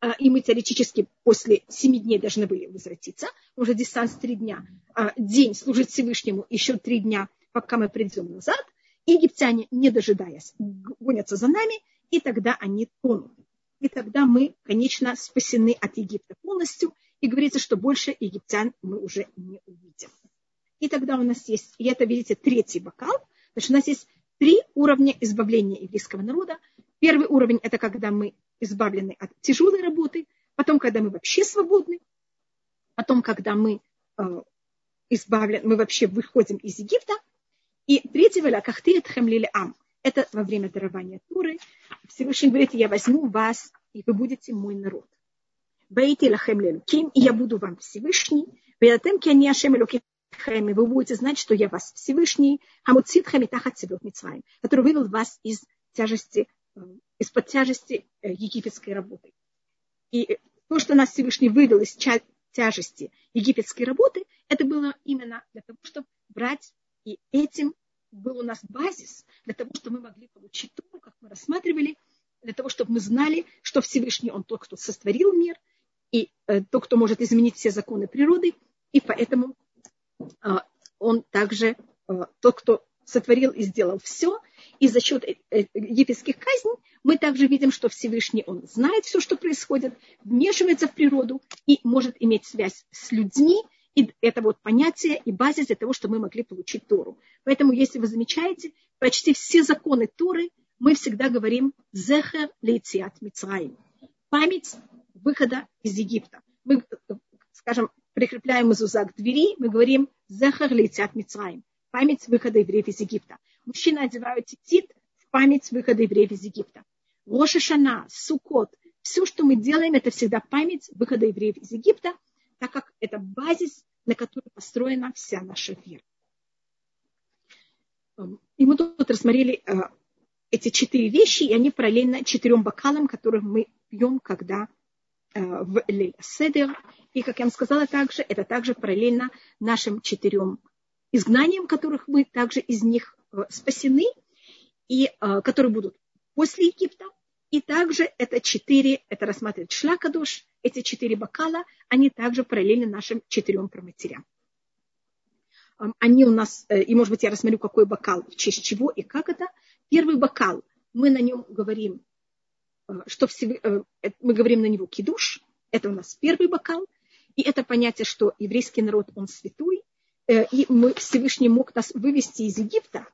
а, и мы теоретически после семи дней должны были возвратиться. Уже дистанс три дня, а, день служить Всевышнему, еще три дня, пока мы придем назад. Египтяне, не дожидаясь, гонятся за нами, и тогда они тонут. И тогда мы, конечно, спасены от Египта полностью, и говорится, что больше египтян мы уже не увидим. И тогда у нас есть, и это, видите, третий бокал, значит, у нас есть три уровня избавления еврейского народа. Первый уровень – это когда мы избавлены от тяжелой работы, потом, когда мы вообще свободны, потом, когда мы э, избавлены, мы вообще выходим из Египта – и третьего ля кахтиет хемлили ам. Это во время дарования Туры. Всевышний говорит, я возьму вас, и вы будете мой народ. Бейте лахем лелуким, и я буду вам Всевышний. Ведатем ки они ашем лукихем, и вы будете знать, что я вас Всевышний. Хамуцит хамитахат цибет митсваем, который вывел вас из тяжести, э, из-под тяжести э, египетской работы. И то, что нас Всевышний вывел из тяжести египетской работы, это было именно для того, чтобы брать и этим был у нас базис для того, чтобы мы могли получить то, как мы рассматривали, для того, чтобы мы знали, что Всевышний, Он тот, кто сотворил мир, и э, тот, кто может изменить все законы природы, и поэтому э, Он также э, тот, кто сотворил и сделал все, и за счет э, э, египетских казней мы также видим, что Всевышний, Он знает все, что происходит, вмешивается в природу и может иметь связь с людьми, и это вот понятие и базис для того, чтобы мы могли получить Тору. Поэтому, если вы замечаете, почти все законы Торы мы всегда говорим «зехер лейциат Мицраим» – память выхода из Египта. Мы, скажем, прикрепляем мезуза к двери, мы говорим «зехер лейциат Мицраим» – память выхода евреев из Египта. Мужчины одевают титит в память выхода евреев из Египта. Роша Шана, Сукот, все, что мы делаем, это всегда память выхода евреев из Египта, так как это базис, на которой построена вся наша вера. Эм, и мы тут рассмотрели э, эти четыре вещи, и они параллельно четырем бокалам, которые мы пьем, когда в Лель Седер. И, как я вам сказала, также, это также параллельно нашим четырем изгнаниям, которых мы также из них э, спасены, и которые будут после Египта. И также это четыре, это рассматривает шлакадош, эти четыре бокала, они также параллельны нашим четырем проматерям они у нас, э, и может быть я рассмотрю, какой бокал, в честь чего и как это. Первый бокал, мы на нем говорим, э, что э, мы говорим на него кидуш, это у нас первый бокал, и это понятие, что еврейский народ, он святой, и мы, Всевышний мог нас вывести из Египта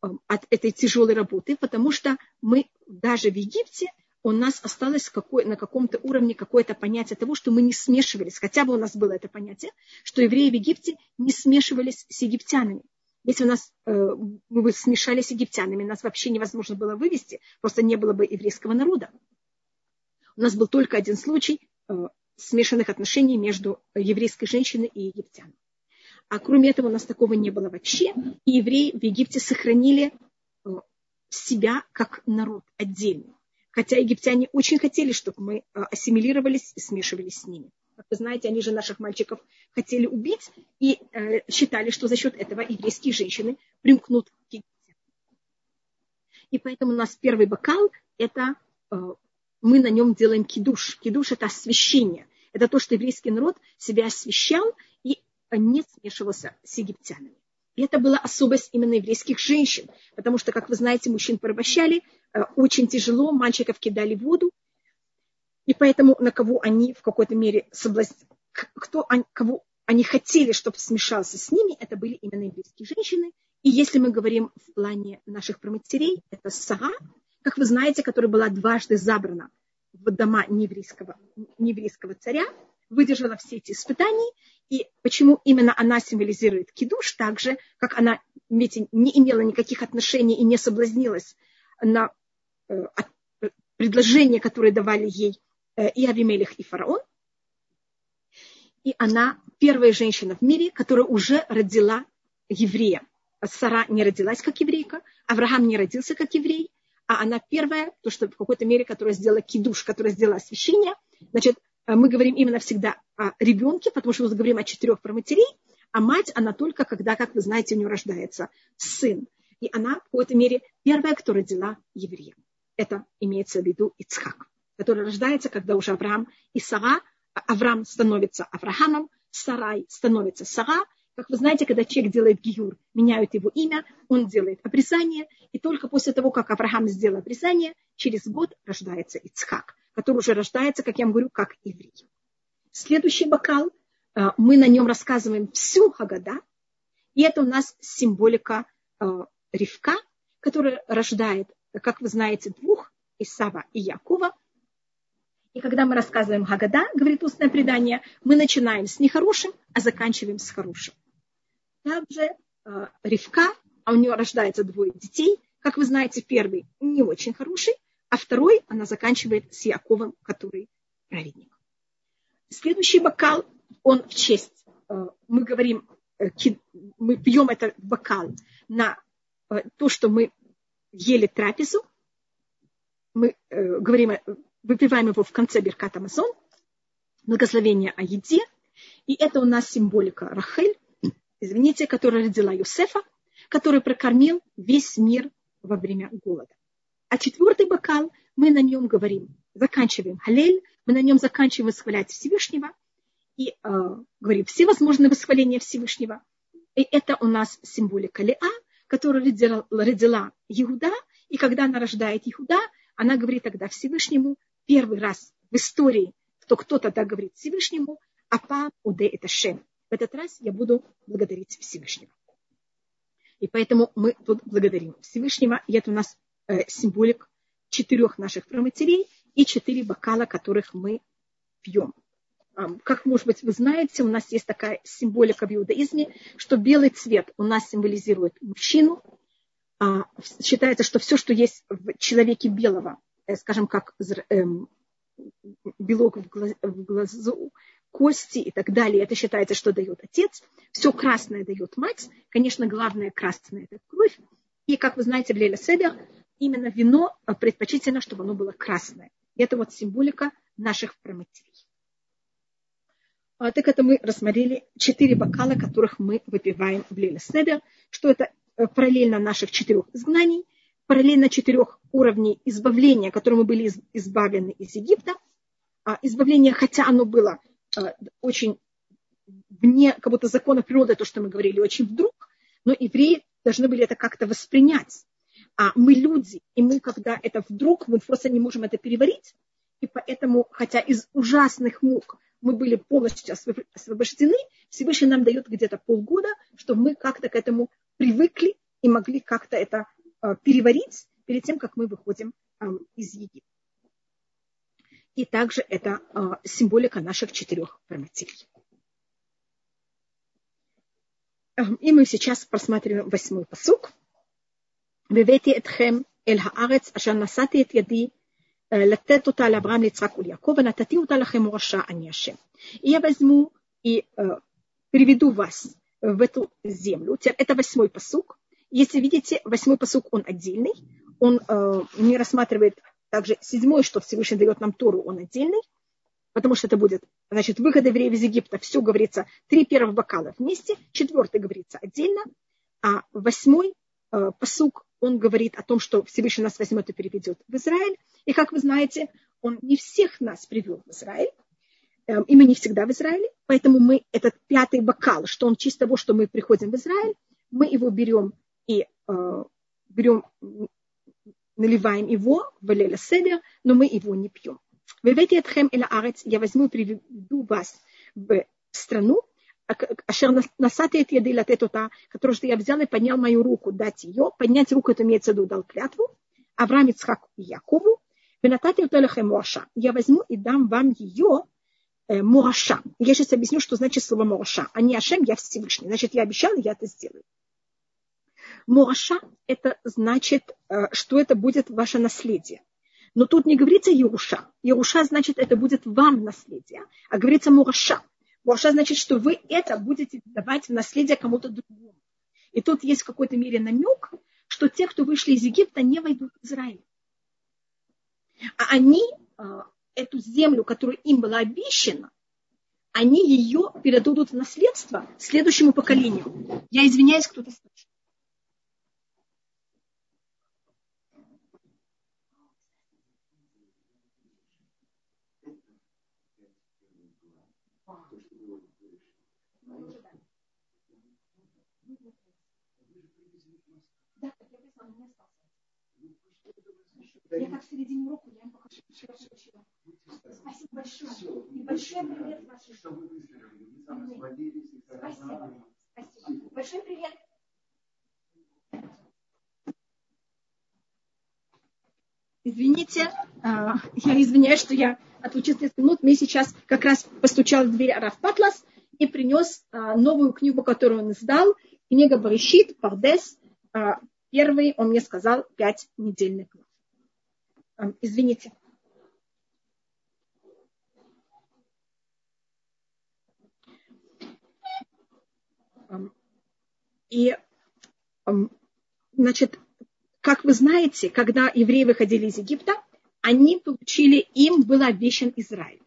от этой тяжелой работы, потому что мы даже в Египте – у нас осталось какой, на каком-то уровне какое-то понятие того, что мы не смешивались, хотя бы у нас было это понятие, что евреи в Египте не смешивались с египтянами. Если у нас э, мы бы смешались с египтянами, нас вообще невозможно было вывести, просто не было бы еврейского народа. У нас был только один случай э, смешанных отношений между еврейской женщиной и египтянами. А кроме этого у нас такого не было вообще. И евреи в Египте сохранили э, себя как народ отдельно. Хотя египтяне очень хотели, чтобы мы ассимилировались и смешивались с ними. Как вы знаете, они же наших мальчиков хотели убить и э, считали, что за счет этого еврейские женщины примкнут к Египту. И поэтому у нас первый бокал – это э, мы на нем делаем кидуш. Кидуш – это освящение. Это то, что еврейский народ себя освящал и не смешивался с египтянами. И это была особость именно еврейских женщин, потому что, как вы знаете, мужчин порабощали, э, очень тяжело, мальчиков кидали в воду, и поэтому на кого они в какой-то мере соблазняли, кто, кого они хотели, чтобы смешался с ними, это были именно еврейские женщины. И если мы говорим в плане наших проматерей, это Сара, как вы знаете, которая была дважды забрана в дома нееврейского, нееврейского царя, выдержала все эти испытания, и почему именно она символизирует кидуш, так же, как она видите, не имела никаких отношений и не соблазнилась на э, предложения, которые давали ей э, и Авимелих, и фараон. И она первая женщина в мире, которая уже родила еврея. Сара не родилась как еврейка, Авраам не родился как еврей, а она первая, то, что в какой-то мере, которая сделала кидуш, которая сделала освящение. Значит, Э, мы говорим именно всегда о ребенке, потому что мы говорим о четырех проматерей, а мать, она только когда, как вы знаете, у нее рождается сын. И она, в какой-то мере, первая, кто родила еврея. Это имеется в виду Ицхак, который рождается, когда уже Авраам и Сара, Авраам становится Авраамом, Сарай становится Сара. Как вы знаете, когда человек делает гиюр, меняют его имя, он делает обрезание, и только после того, как Авраам сделал обрезание, через год рождается Ицхак который уже рождается, как я вам говорю, как еврей. Следующий бокал, э, мы на нем рассказываем всю Хагада, и это у нас символика э, Ривка, которая рождает, как вы знаете, двух, Исава и Якова. И когда мы рассказываем Хагада, говорит устное предание, мы начинаем с нехорошим, а заканчиваем с хорошим. Также э, Ривка, а у нее рождается двое детей. Как вы знаете, первый не очень хороший, а второй она заканчивает с Яковом, который праведник. Следующий бокал, он в честь, э, мы говорим, э, мы пьем этот бокал на э, то, что мы ели трапезу, мы говорим, выпиваем его в конце Беркат Амазон, благословение о еде, и это у нас символика Рахель, извините, которая родила Юсефа, который прокормил весь мир во время голода. А четвертый бокал, мы на нем говорим, заканчиваем халель, мы на нем заканчиваем восхвалять Всевышнего и э, говорим все возможные восхваления Всевышнего. И это у нас символика Леа, которая родила, родила Иуда, и когда она рождает Иуда, она говорит тогда Всевышнему, первый раз в истории, кто кто тогда говорит Всевышнему, Апа Уде это Шем. В этот раз я буду благодарить Всевышнего. И поэтому мы тут благодарим Всевышнего, и это у нас Э, символик четырех наших проматерей и четыре бокала, которых мы пьем. Как, может быть, вы знаете, у нас есть такая символика в иудаизме, что белый цвет у нас символизирует мужчину. А, считается, что все, что есть в человеке белого, скажем, как эм, белок в, глаз, в глазу, кости и так далее. Это считается, что дает отец. Все красное дает мать. Конечно, главное красное – это кровь. И, как вы знаете, в Леля Седер именно вино предпочтительно, чтобы оно было красное. И это вот символика наших промыtelей. А, так это мы рассмотрели четыре бокала, которых мы выпиваем в Леля Седер. Что это э, параллельно наших четырех изгнаний, параллельно четырех уровней избавления, которым мы были избавлены из Египта. А избавление, хотя оно было а, очень вне как будто закона природы, то, что мы говорили, очень вдруг, но евреи должны были это как-то воспринять. А мы люди, и мы, когда это вдруг, мы просто не можем это переварить, и поэтому, хотя из ужасных мук мы были полностью освобождены, Всевышний нам дает где-то полгода, чтобы мы как-то к этому привыкли и могли как-то это э, переварить перед тем, как мы выходим э, из Египта. И также это э, символика наших четырех промытелей. И мы сейчас просматриваем восьмой посук. «Вевети этхем эль хаарец, ашер насати эт яди, לתת אותה לאברהם, ליצחק וליעקב, ונתתי אותה לכם מורשה, אני השם. И я возьму и э, приведу вас в эту землю. Это восьмой посук. Если видите, восьмой посук, он отдельный. Он э, не рассматривает также седьмой, что Всевышний дает нам Тору, он отдельный. Потому что это будет, значит, выход евреев из Египта, все говорится, три первых бокала вместе, четвертый говорится отдельно, а восьмой э, посук, он говорит о том, что Всевышний нас возьмет и переведет в Израиль. И как вы знаете, он не всех нас привел в Израиль, э, и мы не всегда в Израиле, поэтому мы этот пятый бокал, что он чисто того, что мы приходим в Израиль, мы его берем и э, берем, наливаем его в Леля Седер, но мы его не пьем. Выведи этхем или арец, я возьму и приведу вас в страну, Ашер насати эти еды латет ота, которую что я взял и поднял мою руку, дать ее. Поднять руку, это имеется в виду, дал клятву. Авраам, Ицхак и Якову. Я возьму и дам вам ее э, муаша. Я сейчас объясню, что значит слово муаша. А не Ашем, я Всевышний. Значит, я обещал, я это сделаю. Муаша – это значит, э, что это будет ваше наследие. Но тут не говорится Еруша. Еруша значит, это будет вам наследие. А говорится Мураша. Мураша значит, что вы это будете давать в наследие кому-то другому. И тут есть в какой-то мере намек, что те, кто вышли из Египта, не войдут в Израиль. А они а, эту землю, которая им была обещана, они ее передадут в наследство следующему поколению. Я извиняюсь, кто-то слышит. Я как в середине урока, я им покажу, что я получила. Спасибо большое. И большой привет вашей Спасибо. Спасибо. Большой привет. Извините, а, я извиняюсь, что я отлучилась несколько минут. Мне сейчас как раз постучал в дверь Араф Патлас и принес а, новую книгу, которую он издал. Книга Баришит, Пардес. А, первый он мне сказал пять недельных. Извините. И, значит, как вы знаете, когда евреи выходили из Египта, они получили, им был обещан Израиль.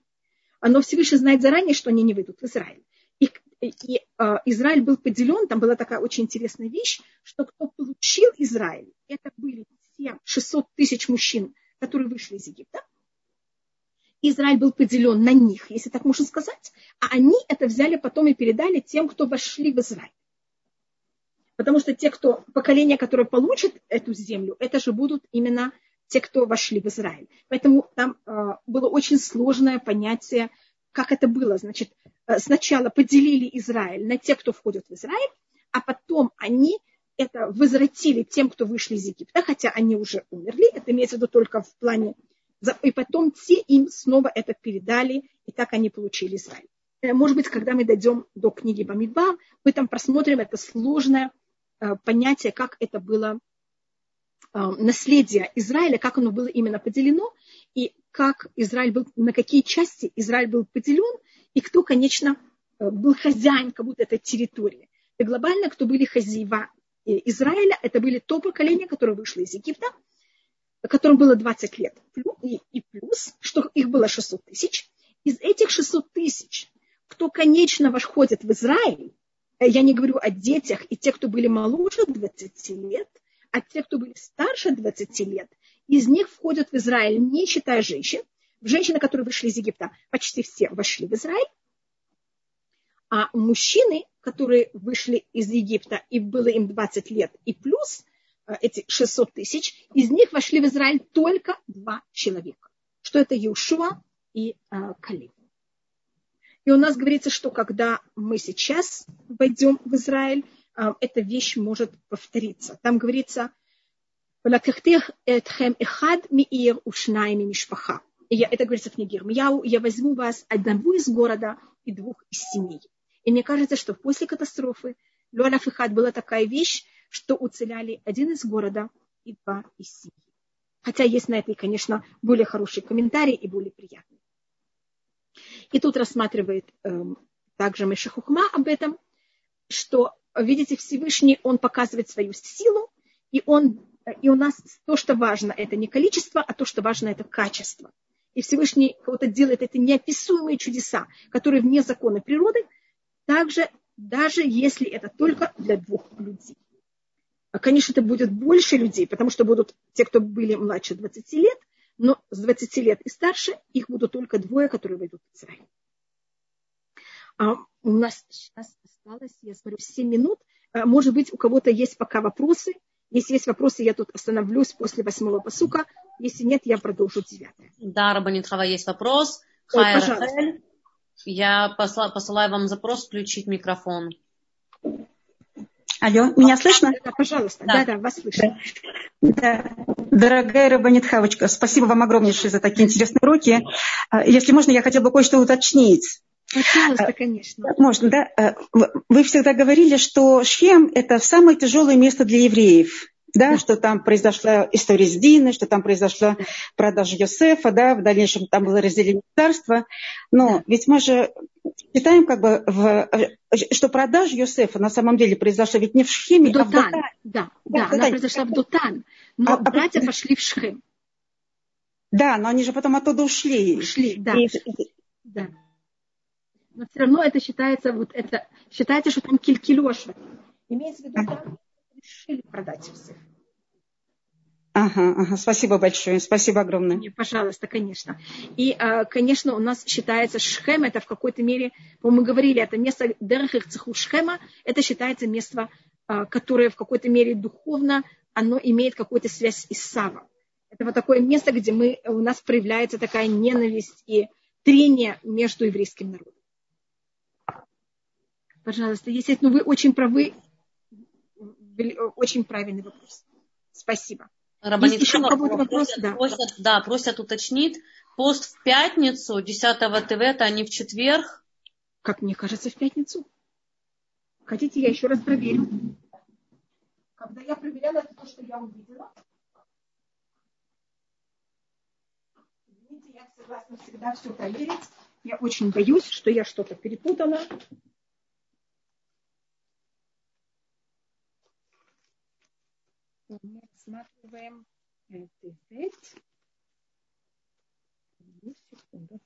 Но Всевышний знает заранее, что они не выйдут в Израиль. И, и э, Израиль был поделен, там была такая очень интересная вещь, что кто получил Израиль, это были все 600 тысяч мужчин, которые вышли из Египта. Израиль был поделен на них, если так можно сказать, а они это взяли потом и передали тем, кто вошли в Израиль. Потому что те, кто, поколение, которое получит эту землю, это же будут именно те, кто вошли в Израиль. Поэтому там э, было очень сложное понятие, как это было. Значит, э, сначала поделили Израиль на тех, кто входит в Израиль, а потом они это возвратили тем, кто вышли из Египта, хотя они уже умерли, это имеется в виду только в плане, и потом те им снова это передали, и так они получили Израиль. Э, может быть, когда мы дойдем до книги Бамидба, мы там просмотрим это сложное э, понятие, как это было э, наследие Израиля, как оно было именно поделено, и как Израиль был, на какие части Израиль был поделен, и кто, конечно, был хозяин как будто этой территории. И глобально, кто были хозяева Израиля, это были то поколение, которое вышло из Египта, которым было 20 лет. И плюс, что их было 600 тысяч. Из этих 600 тысяч, кто, конечно, входит в Израиль, э, я не говорю о детях и тех, кто были моложе 20 лет, а те, кто были старше 20 лет, из них входят в Израиль, не считая женщин. Женщины, которые вышли из Египта, почти все вошли в Израиль. А мужчины, которые вышли из Египта, и было им 20 лет и плюс, э, эти 600 тысяч, из них вошли в Израиль только два человека. Что это Иешуа и а, Калиб. И у нас говорится, что когда мы сейчас войдем в Израиль, э, эта вещь может повториться. Там говорится, это говорится в книге Ирмияу, я возьму вас одного из города и двух из семей. И мне кажется, что после катастрофы Луаля Фихат была такая вещь, что уцеляли один из города и два из семьи. Хотя есть на это, конечно, более хорошие комментарии и более приятные. И тут рассматривает э, также Мешахухма об этом, что, видите, Всевышний, он показывает свою силу, и он и у нас то, что важно, это не количество, а то, что важно, это качество. И Всевышний кого-то делает это неописуемые чудеса, которые вне закона природы, также, даже если это только для двух людей. А, конечно, это будет больше людей, потому что будут те, кто были младше 20 лет, но с 20 лет и старше их будут только двое, которые войдут в Израиль. А у нас сейчас осталось, я смотрю, 7 минут. А, может быть, у кого-то есть пока вопросы. Если есть вопросы, я тут остановлюсь после восьмого посука. Если нет, я продолжу девятое. Да, Рабанитхава, есть вопрос. Ой, пожалуйста. Я посла, посылаю вам запрос включить микрофон. Алло, меня слышно? Да, пожалуйста. Да, да, да вас слышно. Да. Дорогая Рабанитхавочка, спасибо вам огромнейшее за такие интересные уроки. А, если можно, я хотела бы кое-что уточнить. Пожалуйста, конечно. Можно, да? Э, вы всегда говорили, что Шхем – это самое тяжелое место для евреев. Да, да, что там произошла история с Диной, что там произошла продажа Йосефа, да, в дальнейшем там было разделение царства. Но ведь мы же считаем, как бы, в, что продажа Йосефа на самом деле произошла ведь не в Шхеме, в Дотан. а в Дотане. Да, да, да, она произошла в Дотан. Но а, братья а... пошли в Шхем. Да, но они же потом оттуда ушли. Ушли, да. И... да но все равно это считается, вот это, считается, что там килькилеш. Имеется в виду, там решили продать всех. Ага, ага, спасибо большое, спасибо огромное. Не, пожалуйста, конечно. И, а, конечно, у нас считается Шхем, это в какой-то мере, мы говорили, это место Дерехих Цеху Шхема, это считается место, а, которое в какой-то мере духовно, оно имеет какую-то связь с Исава. Это вот такое место, где мы, у нас проявляется такая ненависть и трение между еврейским народом. Пожалуйста, если ну, вы очень правы, очень правильный вопрос. Спасибо. Рабанит еще вопрос? Да. Просят, да, просят уточнить. Пост в пятницу, 10 ТВ, это а не в четверг? Как мне кажется, в пятницу. Хотите, я еще раз проверю? Когда я проверяла, то, что я увидела. Извините, я согласна всегда все проверить. Я очень боюсь, что я что-то перепутала. Мы рассматриваем Тефет. Одну секунду.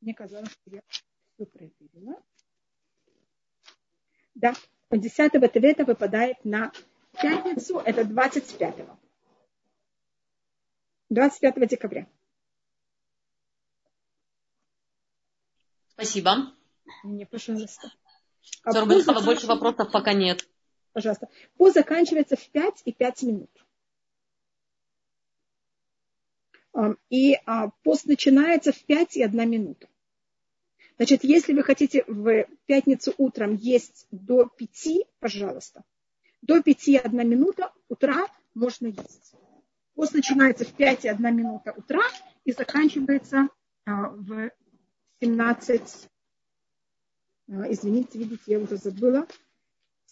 Мне казалось, что я все проверила. Да, 10 Тевета выпадает на пятницу, это 25. 25 декабря. Спасибо. Мне, пожалуйста. А больше вопросов пока нет пожалуйста. Пост заканчивается в 5 и 5 минут. И а, пост начинается в 5 и 1 минута. Значит, если вы хотите в пятницу утром есть до 5, пожалуйста, до 5 и 1 минута утра можно есть. Пост начинается в 5 и 1 минута утра и заканчивается а, в 17, а, извините, видите, я уже забыла,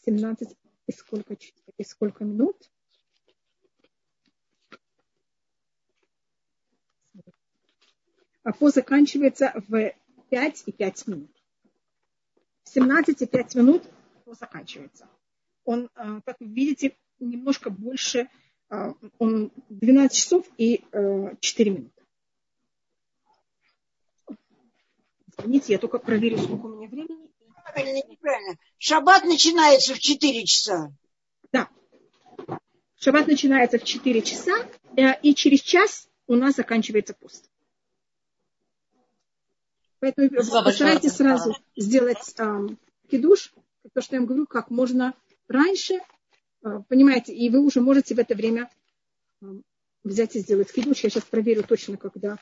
17 и сколько, и сколько минут? а пост заканчивается в 5 и 5 минут. В 17 и 5 минут пост заканчивается. Он, а, как вы видите, немножко больше, а, он 12 часов и 4 минуты. Извините, я только проверю, сколько у меня времени. Правильно, неправильно. Шаббат начинается в 4 часа. Да. Шаббат начинается в 4 часа, э, и через час у нас заканчивается пост. Поэтому постарайтесь сразу сделать эм, кидуш, то, что я вам говорю, как можно раньше, э, понимаете, и вы уже можете в это время э, взять и сделать кидуш. Я сейчас проверю точно, когда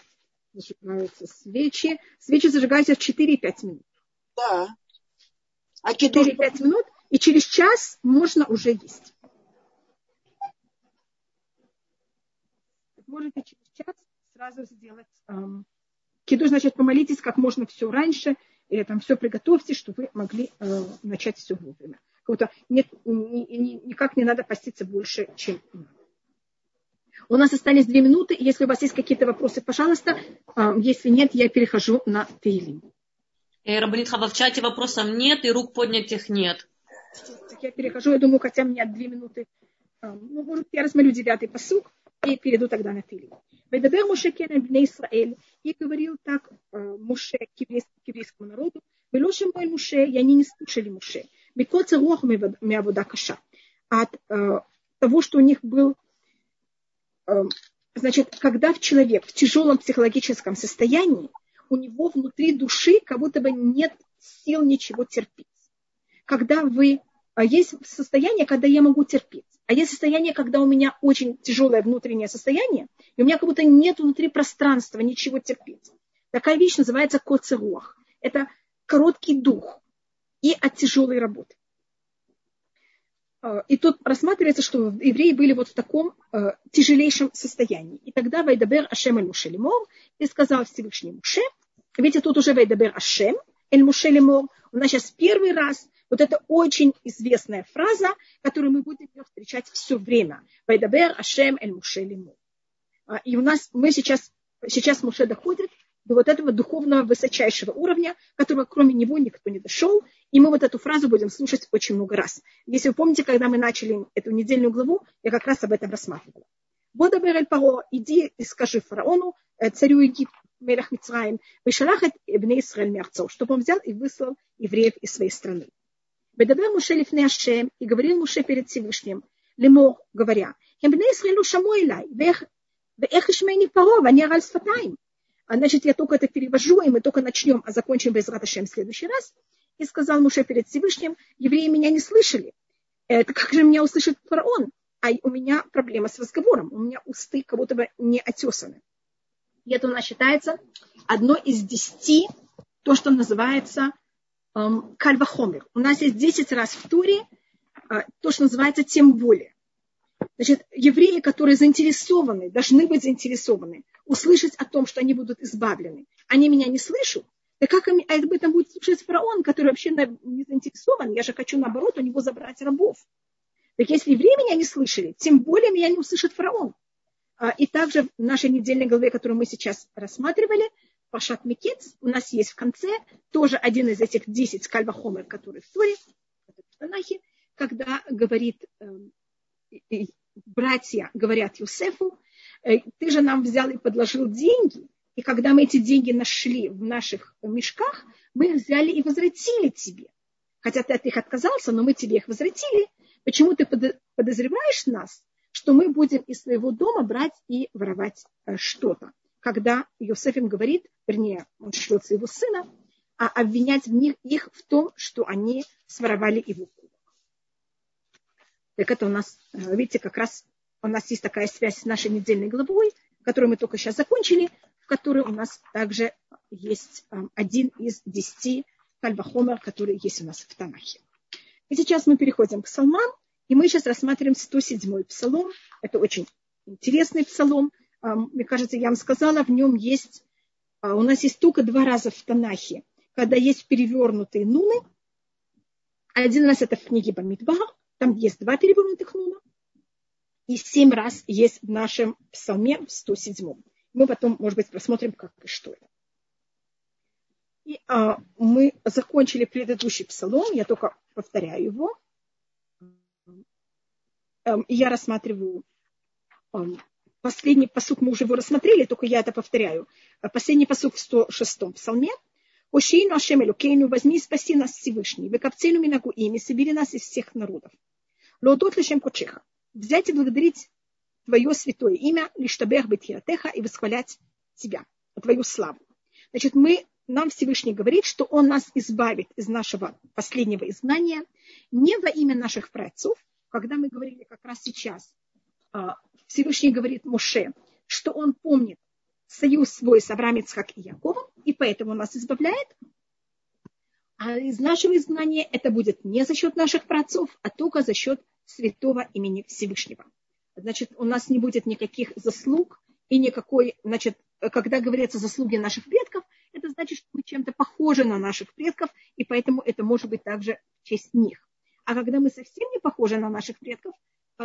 зажигаются свечи. Свечи зажигаются в 4-5 минут. Да. А 4-5 минут, и через час можно уже есть. Можете через час сразу сделать эм, кидуш, значит, помолитесь как можно все раньше, или там все приготовьте, чтобы вы могли э, начать все вовремя. Нет, ни, ни, никак не надо поститься больше, чем. У нас остались две минуты. Если у вас есть какие-то вопросы, пожалуйста. Если нет, я перехожу на Тейлим. Рабанит Хаба, в чате вопросов нет и рук поднятых нет. Так я перехожу, я думаю, хотя у меня две минуты. А, ну, может, я рассмотрю девятый посук и перейду тогда на Тейлим. Ведабер Муше Кенен Бне Исраэль. И говорил так э, Муше к еврейскому народу. Велоши мой Муше, и они не слушали Муше. Бекоца руах мявода каша. От э, того, что у них был значит, когда человек в тяжелом психологическом состоянии, у него внутри души как будто бы нет сил ничего терпеть. Когда вы... А есть состояние, когда я могу терпеть. А есть состояние, когда у меня очень тяжелое внутреннее состояние, и у меня как будто нет внутри пространства ничего терпеть. Такая вещь называется коцеруах. Это короткий дух и от тяжелой работы. А, и тут рассматривается, что евреи были вот в таком э, тяжелейшем состоянии. И тогда Вайдабер Ашем Эль Муше Лимор и сказал Всевышний Муше, видите, тут уже Вайдабер Ашем Эль Муше Лимор, у нас сейчас первый раз вот это очень известная фраза, которую мы будем встречать все время. Вайдабер Ашем Эль Муше Лимор. А, и у нас, мы сейчас, сейчас Муше доходит до вот этого духовного высочайшего уровня, которого кроме него никто не дошел. И мы вот эту фразу будем слушать очень много раз. Если вы помните, когда мы начали эту недельную главу, я как раз об этом рассматривала. Бодабер эль Паро, иди и скажи фараону, э, царю Египта, Мелах Мицраим, вышалахет Ибне Исраэль Мерцов, чтобы он взял и выслал евреев из своей страны. Бедабер Муше лифне Ашем, и говорил Муше перед Всевышним, лемо, говоря, Хембне Исраэлю шамо илай, вех ишмейни Паро, вани араль сфатаим. А значит, я только это перевожу, и мы только начнем, а закончим без Раташем в следующий раз. И сказал Муше перед Всевышним, евреи меня не слышали. Это как же меня услышит фараон? А у меня проблема с разговором. У меня усты как будто бы не отесаны. И это у нас считается одно из десяти, то, что называется эм, кальвахомер. У нас есть десять раз в туре э, то, что называется тем более. Значит, евреи, которые заинтересованы, должны быть заинтересованы услышать о том, что они будут избавлены. Они меня не слышат, так как об этом будет слушать фараон, который вообще не заинтересован? Я же хочу, наоборот, у него забрать рабов. Так если евреи меня не слышали, тем более меня не услышит фараон. А, и также в нашей недельной главе, которую мы сейчас рассматривали, Пашат Микец, у нас есть в конце тоже один из этих десять кальвахомер, которые в Торе, в Танахе, когда говорит, э, братья говорят Юсефу, Э, ты же нам взял и подложил деньги, и когда мы эти деньги нашли в наших мешках, мы их взяли и возвратили тебе. Хотя ты от них отказался, но мы тебе их возвратили. Почему ты подозреваешь нас, что мы будем из своего дома брать и воровать э, что-то? Когда Иосиф им говорит, вернее, он шлет своего сына, а обвинять в них, их в том, что они своровали его кубок. Так это у нас, э, видите, как раз у нас есть такая связь с нашей недельной главой, которую мы только сейчас закончили, в которой у нас также есть эм, один из десяти кальвахомер, которые есть у нас в Танахе. И сейчас мы переходим к псалмам, и мы сейчас рассматриваем 107-й псалом. Это очень интересный псалом. Эм, мне кажется, я вам сказала, в нем есть, э, у нас есть только два раза в Танахе, когда есть перевернутые нуны. Один раз это в книге Бамидбар, там есть два перевернутых нуна и семь раз есть в нашем псалме в 107. Мы потом, может быть, посмотрим, как и что это. И а, мы закончили предыдущий псалом, я только повторяю его. Эм, я рассматриваю эм, последний посук, мы уже его рассмотрели, только я это повторяю. Э, последний посук в 106 псалме. Ошейну Ашем Элюкейну, возьми и спаси нас Всевышний, векапцейну минагу ими, собери нас из всех народов. Лоудот лишем кочеха. Взять и благодарить твое святое имя, лишь табех бетхиратеха, и восхвалять тебя, твою славу. Значит, мы нам Всевышний говорит, что Он нас избавит из нашего последнего изгнания не во имя наших праотцов, когда мы говорили как раз сейчас, а, Всевышний говорит Моше, что Он помнит союз свой с Авраамом, Ицхак и Яковом, и поэтому нас избавляет. А из нашего изгнания это будет не за счет наших праотцов, а только за счет святого имени Всевышнего. Значит, у нас не будет никаких заслуг и никакой, значит, когда говорится заслуги наших предков, это значит, что мы чем-то похожи на наших предков, и поэтому это может быть также в честь них. А когда мы совсем не похожи на наших предков,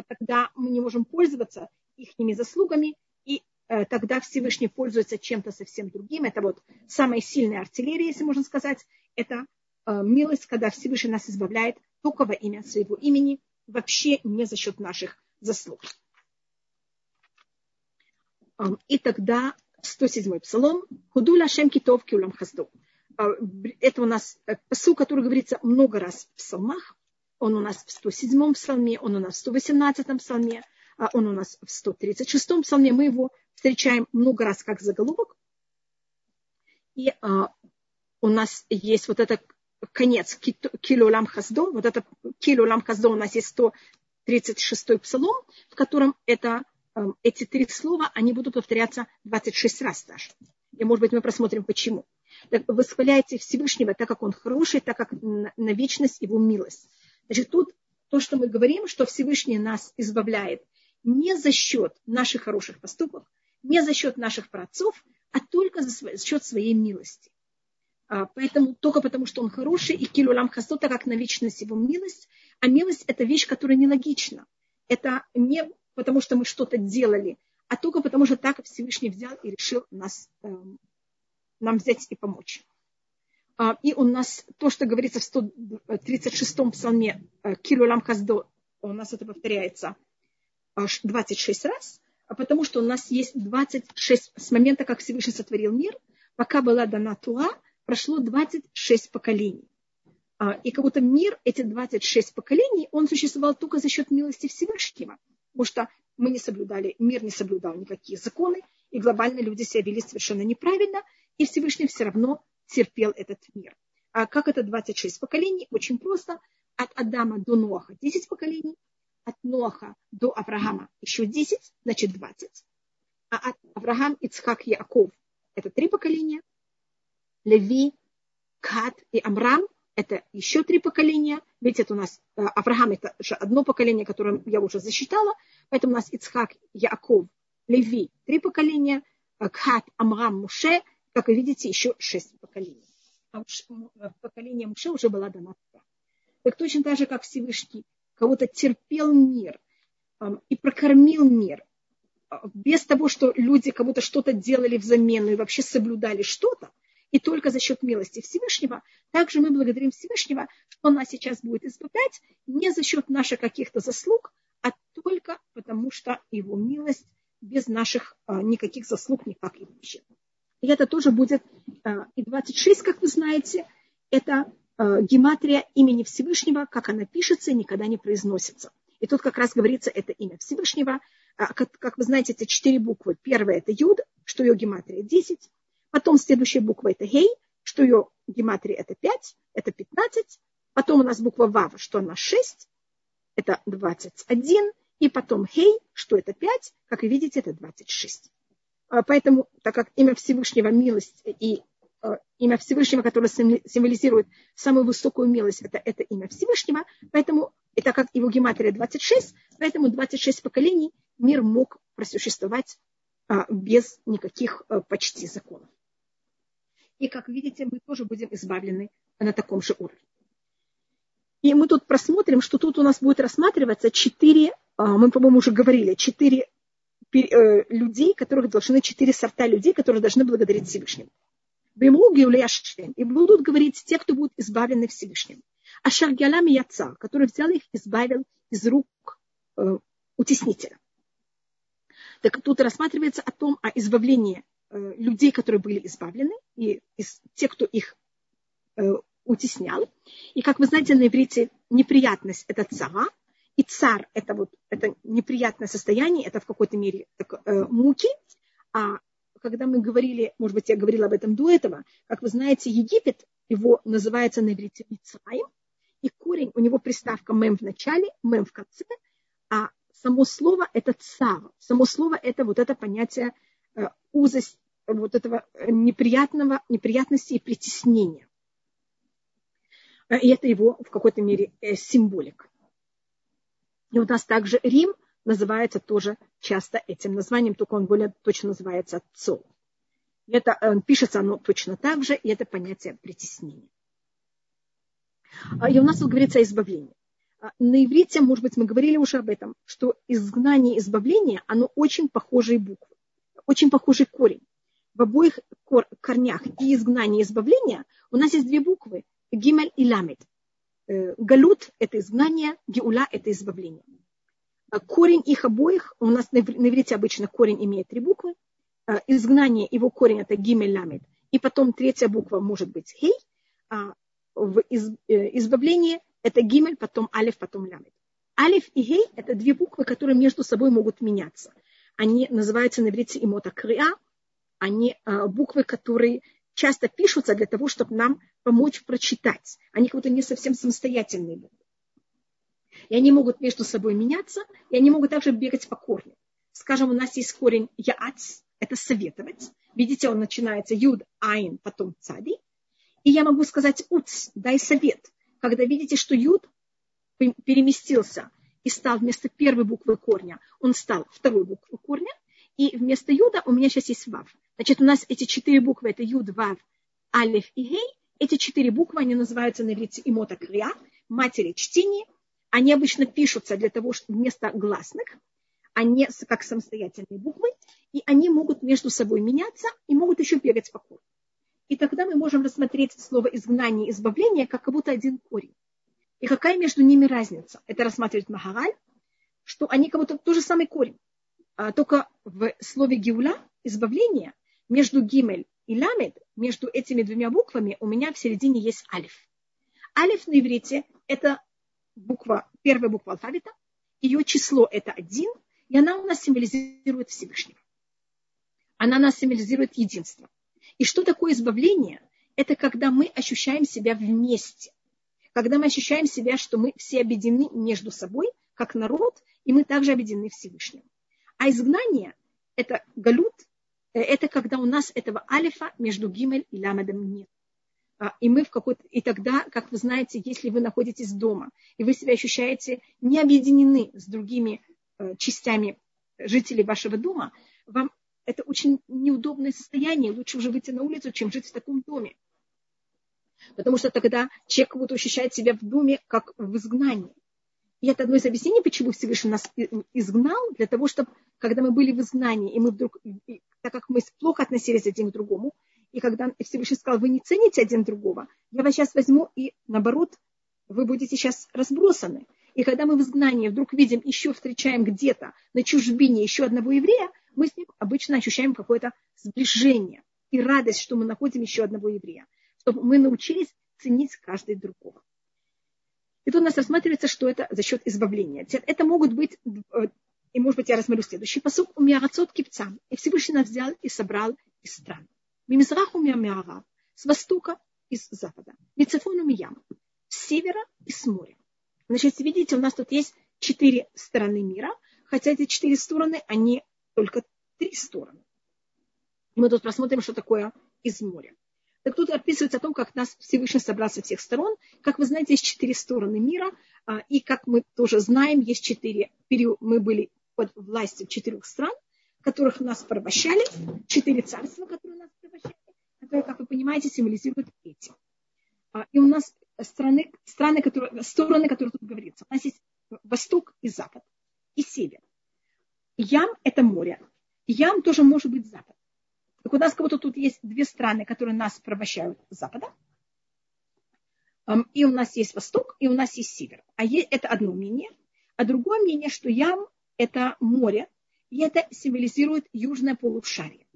тогда мы не можем пользоваться их заслугами, и э, тогда Всевышний пользуется чем-то совсем другим. Это вот самая сильная артиллерия, если можно сказать. Это э, милость, когда Всевышний нас избавляет только во имя своего имени, вообще не за счет наших заслуг. И тогда 107 псалом. Худуля Шем Китов Кюлам Хазду. А, это у нас э, посыл, который говорится много раз в псалмах. Он у нас в 107 псалме, он у нас в 118 псалме, а он у нас в 136 псалме. Мы его встречаем много раз как заголовок. И а, у нас есть вот этот конец Килулам Хаздо. Вот это Килулам Хаздо у нас есть 136 псалом, в котором это Эм, эти три слова, они будут повторяться 26 раз даже. И, может быть, мы просмотрим, почему. Так, восхваляйте Всевышнего, так как Он хороший, так как на вечность Его милость. Значит, тут то, что мы говорим, что Всевышний нас избавляет не за счет наших хороших поступков, не за счет наших праотцов, а только за счет своей милости. А, поэтому только потому, что он хороший, и килулам хасто, так как на вечность его милость, а милость – это вещь, которая нелогична. Это не потому что мы что-то делали, а только потому что так Всевышний взял и решил нас, э, нам взять и помочь. А, и у нас то, что говорится в 136-м псалме э, Кирулам Хаздо, у нас это повторяется 26 раз, а потому что у нас есть 26 с момента, как Всевышний сотворил мир, пока была дана Туа, прошло 26 поколений. А, и как будто мир, эти 26 поколений, он существовал только за счет милости Всевышнего потому что мы не соблюдали, мир не соблюдал никакие законы, и глобально люди себя вели совершенно неправильно, и Всевышний все равно терпел этот мир. А как это 26 поколений? Очень просто. От Адама до Ноаха 10 поколений, от Ноаха до Авраама еще 10, значит 20. А от Авраам, Ицхак, Яков это три поколения. Леви, Кат и Амрам это еще три поколения. Ведь это у нас э, Авраам это же одно поколение, которое я уже засчитала. Поэтому у нас Ицхак, Яков, Леви три поколения, э, Кхат, Амрам, Муше, как вы видите, еще шесть поколений. А уж э, поколение Муше уже была дана. Так точно так же, как Всевышний кого-то терпел мир и прокормил мир, без того, что люди кому-то что-то делали взамен и вообще соблюдали что-то, и только за счет милости Всевышнего. Также мы благодарим Всевышнего, что Он нас сейчас будет избавлять не за счет наших каких-то заслуг, а только потому, что Его милость без наших а, никаких заслуг никак и вообще. И это тоже будет а, и 26, как вы знаете, это а, гематрия имени Всевышнего, как она пишется и никогда не произносится. И тут как раз говорится это имя Всевышнего. А, как, вы знаете, эти четыре буквы. Первая это Юд, что ее гематрия 10. Потом следующая буква это Гей, что ее гематрия это 5, это 15. Потом у нас буква Вав, что она 6, это 21. И потом Хей, что это 5, как вы видите, это 26. А, поэтому, так как имя Всевышнего милость и а, имя Всевышнего, которое символизирует самую высокую милость, это, это имя Всевышнего, поэтому, и так как его гематрия 26, поэтому 26 поколений мир мог просуществовать а, без никаких почти законов. И, как видите, мы тоже будем избавлены на таком же уровне. И мы тут просмотрим, что тут у нас будет рассматриваться четыре, мы, по-моему, уже говорили, четыре людей, которых должны, четыре сорта людей, которые должны благодарить Всевышнему. И будут говорить те, кто будут избавлены Всевышним. А Шаргялам Яца, который взял их, избавил из рук э, утеснителя. Так тут рассматривается о том, о избавлении э, людей, которые были избавлены, и из тех, кто их э, утеснял. И, как вы знаете, на иврите неприятность – это цара, и цар – это, вот, это неприятное состояние, это в какой-то мере так, э, муки. А когда мы говорили, может быть, я говорила об этом до этого, как вы знаете, Египет, его называется на иврите Мицраим, и корень, у него приставка мем в начале, мем в конце, а само слово это цар. Само слово это вот это понятие э, узость, вот этого неприятного, неприятности и притеснения. Э, и это его в какой-то мере э, символик. И у нас также Рим называется тоже часто этим названием, только он более точно называется Цол. Это он, пишется оно точно так же, и это понятие притеснения. А, и у нас тут говорится о избавлении. А, на иврите, может быть, мы говорили уже об этом, что изгнание и избавление, оно очень похожие буквы, очень похожий корень. В обоих корнях и изгнание, и избавление у нас есть две буквы – Гимель и Ламед. Э, галут – это изгнание, Геула – это избавление. А корень их обоих, у нас на иврите обычно корень имеет три буквы. Изгнание, его корень – это Гимель Ламед. И потом третья буква может быть Хей. А в э, избавлении это гимель, потом алиф, потом лямет. Алиф и гей – это две буквы, которые между собой могут меняться. Они называются на иврите имота криа. Они а, буквы, которые часто пишутся для того, чтобы нам помочь прочитать. Они как будто не совсем самостоятельные буквы. И они могут между собой меняться, и они могут также бегать по корню. Скажем, у нас есть корень яац, это советовать. Видите, он начинается юд, айн, потом цади. И я могу сказать уц, дай совет. Когда видите, что юд переместился и стал вместо первой буквы корня, он стал второй буквой корня, и вместо юда у меня сейчас есть вав. Значит, у нас эти четыре буквы, это юд, вав, алиф и гей. Эти четыре буквы, они называются на иврите имота крия, матери чтения. Они обычно пишутся для того, чтобы вместо гласных, а не как самостоятельные буквы, и они могут между собой меняться и могут еще бегать по корню. И тогда мы можем рассмотреть слово изгнание и избавление как будто один корень. И какая между ними разница? Это рассматривает Махараль, что они как будто тот же самый корень. А только в слове геула, избавление, между гимель и ламед, между этими двумя буквами у меня в середине есть алиф. Алиф на иврите – это буква, первая буква алфавита, ее число – это один, и она у нас символизирует Всевышнего. Она нас символизирует единство. И что такое избавление? Это когда мы ощущаем себя вместе. Когда мы ощущаем себя, что мы все объединены между собой, как народ, и мы также объединены Всевышним. А изгнание – это галут, э, это когда у нас этого алифа между гимель и ламедом нет. А, и мы в какой-то... И тогда, как вы знаете, если вы находитесь дома, и вы себя ощущаете не объединены с другими э, частями жителей вашего дома, вам это очень неудобное состояние. Лучше уже выйти на улицу, чем жить в таком доме. Потому что тогда человек как будто ощущает себя в доме, как в изгнании. И это одно из объяснений, почему Всевышний нас изгнал, для того, чтобы, когда мы были в изгнании, и мы вдруг, и, так как мы плохо относились один к другому, и когда Всевышний сказал, вы не цените один другого, я вас сейчас возьму, и наоборот, вы будете сейчас разбросаны. И когда мы в изгнании вдруг видим, еще встречаем где-то на чужбине еще одного еврея, мы с ним обычно ощущаем какое-то сближение и радость, что мы находим еще одного еврея, чтобы мы научились ценить каждый другого. И тут у нас рассматривается, что это за счет избавления. Это могут быть, э, и может быть я рассмотрю следующий посуд, у Миарацот кипца. И Всевышний нас взял и собрал из стран. Мимизраху Миамиара, с востока и с запада. Мицефону Миям, с севера и с моря. Значит, видите, у нас тут есть четыре стороны мира, хотя эти четыре стороны, они только три стороны. И мы тут посмотрим, что такое из моря. Так тут описывается о том, как нас Всевышний собрал со всех сторон. Как вы знаете, есть четыре стороны мира. А, и как мы тоже знаем, есть четыре. Мы были под властью четырех стран, которых нас порабощали. Четыре царства, которые нас порабощали. Которые, как вы понимаете, символизируют эти. А, и у нас страны, страны, которые, стороны, которые тут говорится. У нас есть восток и запад, и север. Ям – это море. Ям тоже может быть запад. Так у нас как будто тут есть две страны, которые нас порабощают с запада. И у нас есть восток, и у нас есть север. А это одно мнение. А другое мнение, что Ям – это море, и это символизирует южное полушарие.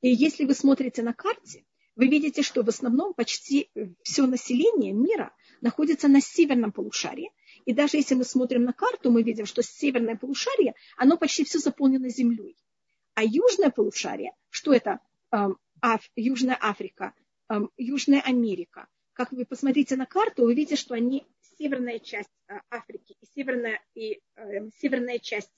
И если вы смотрите на карте, вы видите, что в основном почти все население мира находится на северном полушарии. И даже если мы смотрим на карту, мы видим, что северное полушарие, оно почти все заполнено землей. А южное полушарие, что это? Эм, Аф, Южная Африка, эм, Южная Америка. Как вы посмотрите на карту, вы видите, что они северная часть э, Африки и северная, и, э, северная часть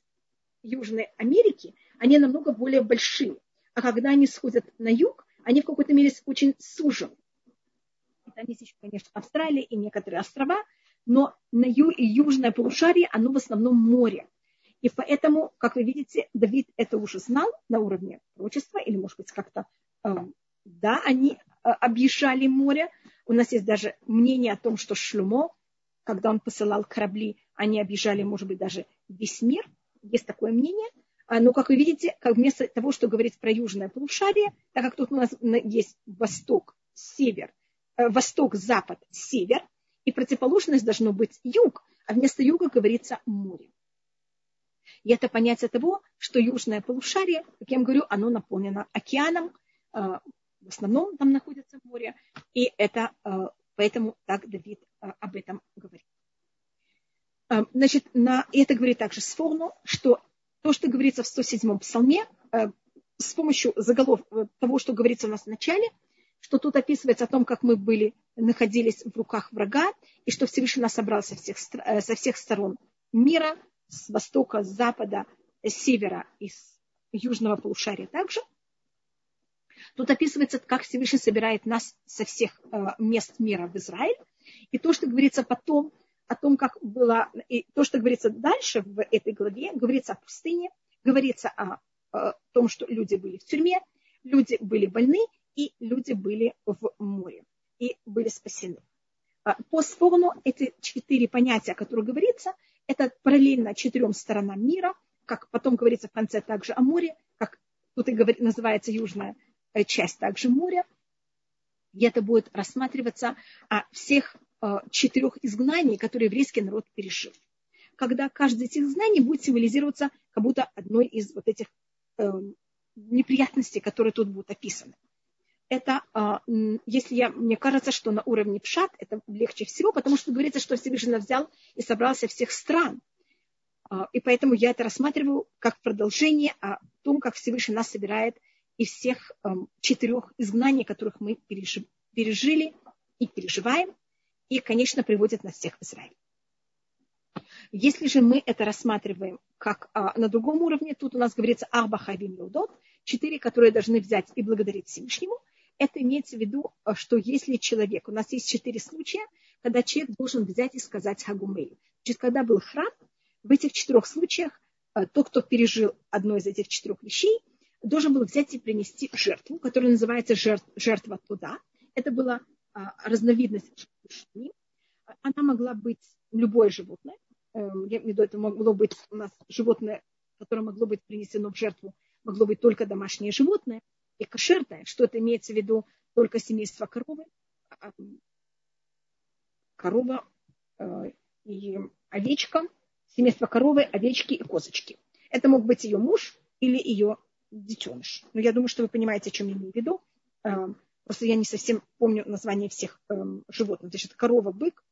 Южной Америки, они намного более большие. А когда они сходят на юг, они в какой-то мере очень сужены. Там есть еще, конечно, Австралия и некоторые острова, но на ю и южное полушарие, оно в основном море. И поэтому, как вы видите, Давид это уже знал на уровне пророчества, или, может быть, как-то, э, да, они э, объезжали море. У нас есть даже мнение о том, что Шлюмо, когда он посылал корабли, они объезжали, может быть, даже весь мир. Есть такое мнение. А, но, как вы видите, как вместо того, что говорить про южное полушарие, так как тут у нас есть восток, север, э, восток, запад, север, и противоположность должно быть юг, а вместо юга говорится море. И это понятие того, что южное полушарие, как я вам говорю, оно наполнено океаном, э, в основном там находится море, и это э, поэтому так Давид э, об этом говорит. Значит, на, это говорит также Сфорну, что то, что говорится в 107-м псалме, с помощью заголов того, что говорится у нас в начале, что тут описывается о том, как мы были, находились в руках врага, и что Всевышний нас собрал со всех, со всех сторон мира, с востока, с запада, с севера и с южного полушария также. Тут описывается, как Всевышний собирает нас со всех э, мест мира в Израиль. И то, что говорится потом, о том, как было, и то, что говорится дальше в этой главе, говорится о пустыне, говорится о, о том, что люди были в тюрьме, люди были больны, и люди были в море и были спасены. А, по сфону эти четыре понятия, о которых говорится, это параллельно четырем сторонам мира, как потом говорится в конце также о море, как тут и говорит, называется южная э, часть также моря. И это будет рассматриваться о всех э, четырех изгнаний, которые еврейский народ пережил. Когда каждое из этих изгнаний будет символизироваться как будто одной из вот этих э, неприятностей, которые тут будут описаны это, а, если я, мне кажется, что на уровне пшат это легче всего, потому что говорится, что Всевышний взял и собрался всех стран. А, и поэтому я это рассматриваю как продолжение о том, как Всевышний нас собирает из всех четырех изгнаний, которых мы пережили и переживаем, и, конечно, приводит нас всех в Израиль. Если же мы это рассматриваем как а, на другом уровне, тут у нас говорится Арба Хавим Леудот, четыре, которые должны взять и благодарить Всевышнему – это имеется в виду, э, что если человек, у нас есть четыре случая, когда человек должен взять и сказать Хагумею. Значит, когда был храм, в этих четырех случаях э, тот, кто пережил одно из этих четырех вещей, должен был взять и принести жертву, которая называется жертва туда. Это была а, разновидность жертвы. Она могла быть любое животное. Э, я имею в виду, это могло быть у нас животное, которое могло быть принесено в жертву, могло быть только домашнее животное – и кошерное, что это имеется в виду только семейство коровы, а, корова э, и овечка, семейство коровы, овечки и козочки. Это мог быть ее муж или ее детеныш. Но я думаю, что вы понимаете, о чем я имею в виду. Э, просто я не совсем помню название всех э, животных. Значит, корова, бык,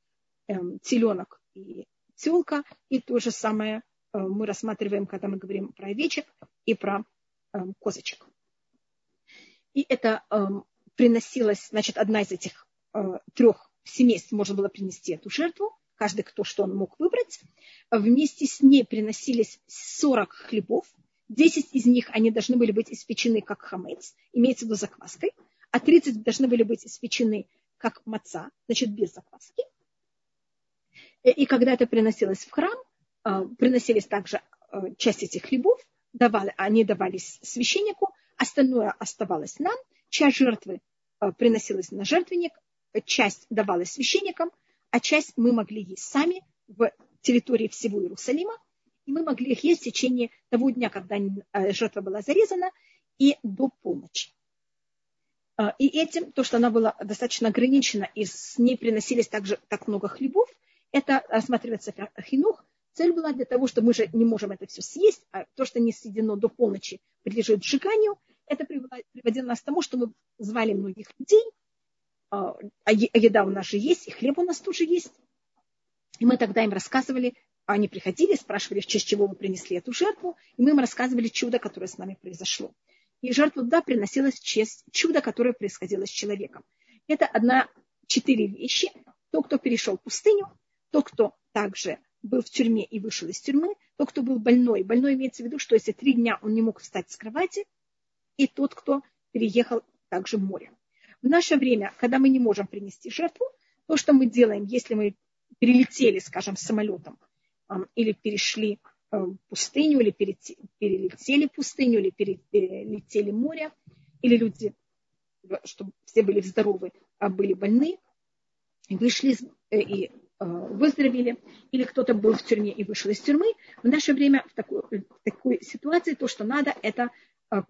теленок и телка. И то же самое мы рассматриваем, когда мы говорим про овечек и про козочек. И это э, приносилось, значит, одна из этих э, трех семейств можно было принести эту жертву, каждый кто что он мог выбрать. Вместе с ней приносились 40 хлебов, 10 из них они должны были быть испечены как хамец, имеется в виду закваской, а 30 должны были быть испечены как маца, значит, без закваски. И когда это приносилось в храм, э, приносились также э, часть этих хлебов, давали, они давались священнику, остальное оставалось нам, часть жертвы э, приносилась на жертвенник, часть давалась священникам, а часть мы могли есть сами в территории всего Иерусалима, и мы могли их есть в течение того дня, когда э, жертва была зарезана, и до полночи. А, и этим, то, что она была достаточно ограничена, и с ней приносились также так много хлебов, это рассматривается хинух. Цель была для того, что мы же не можем это все съесть, а то, что не съедено до полночи, подлежит сжиганию. Это приводило нас к тому, что мы звали многих людей, а, а еда у нас же есть, и хлеб у нас тоже есть. И мы тогда им рассказывали, они приходили, спрашивали, в честь чего вы принесли эту жертву, и мы им рассказывали чудо, которое с нами произошло. И жертва туда приносилась в честь чуда, которое происходило с человеком. Это одна, четыре вещи. Тот, кто перешел пустыню, тот, кто также был в тюрьме и вышел из тюрьмы, тот, кто был больной. Больной имеется в виду, что если три дня он не мог встать с кровати, и тот, кто переехал также море. В наше время, когда мы не можем принести жертву, то, что мы делаем, если мы перелетели, скажем, самолетом или перешли э, пустыню, или перелетели пустыню, или перелетели море, или люди, чтобы все были здоровы, а были больны, вышли э, и э, выздоровели, или кто-то был в тюрьме и вышел из тюрьмы. В наше время в такой, в такой ситуации то, что надо, это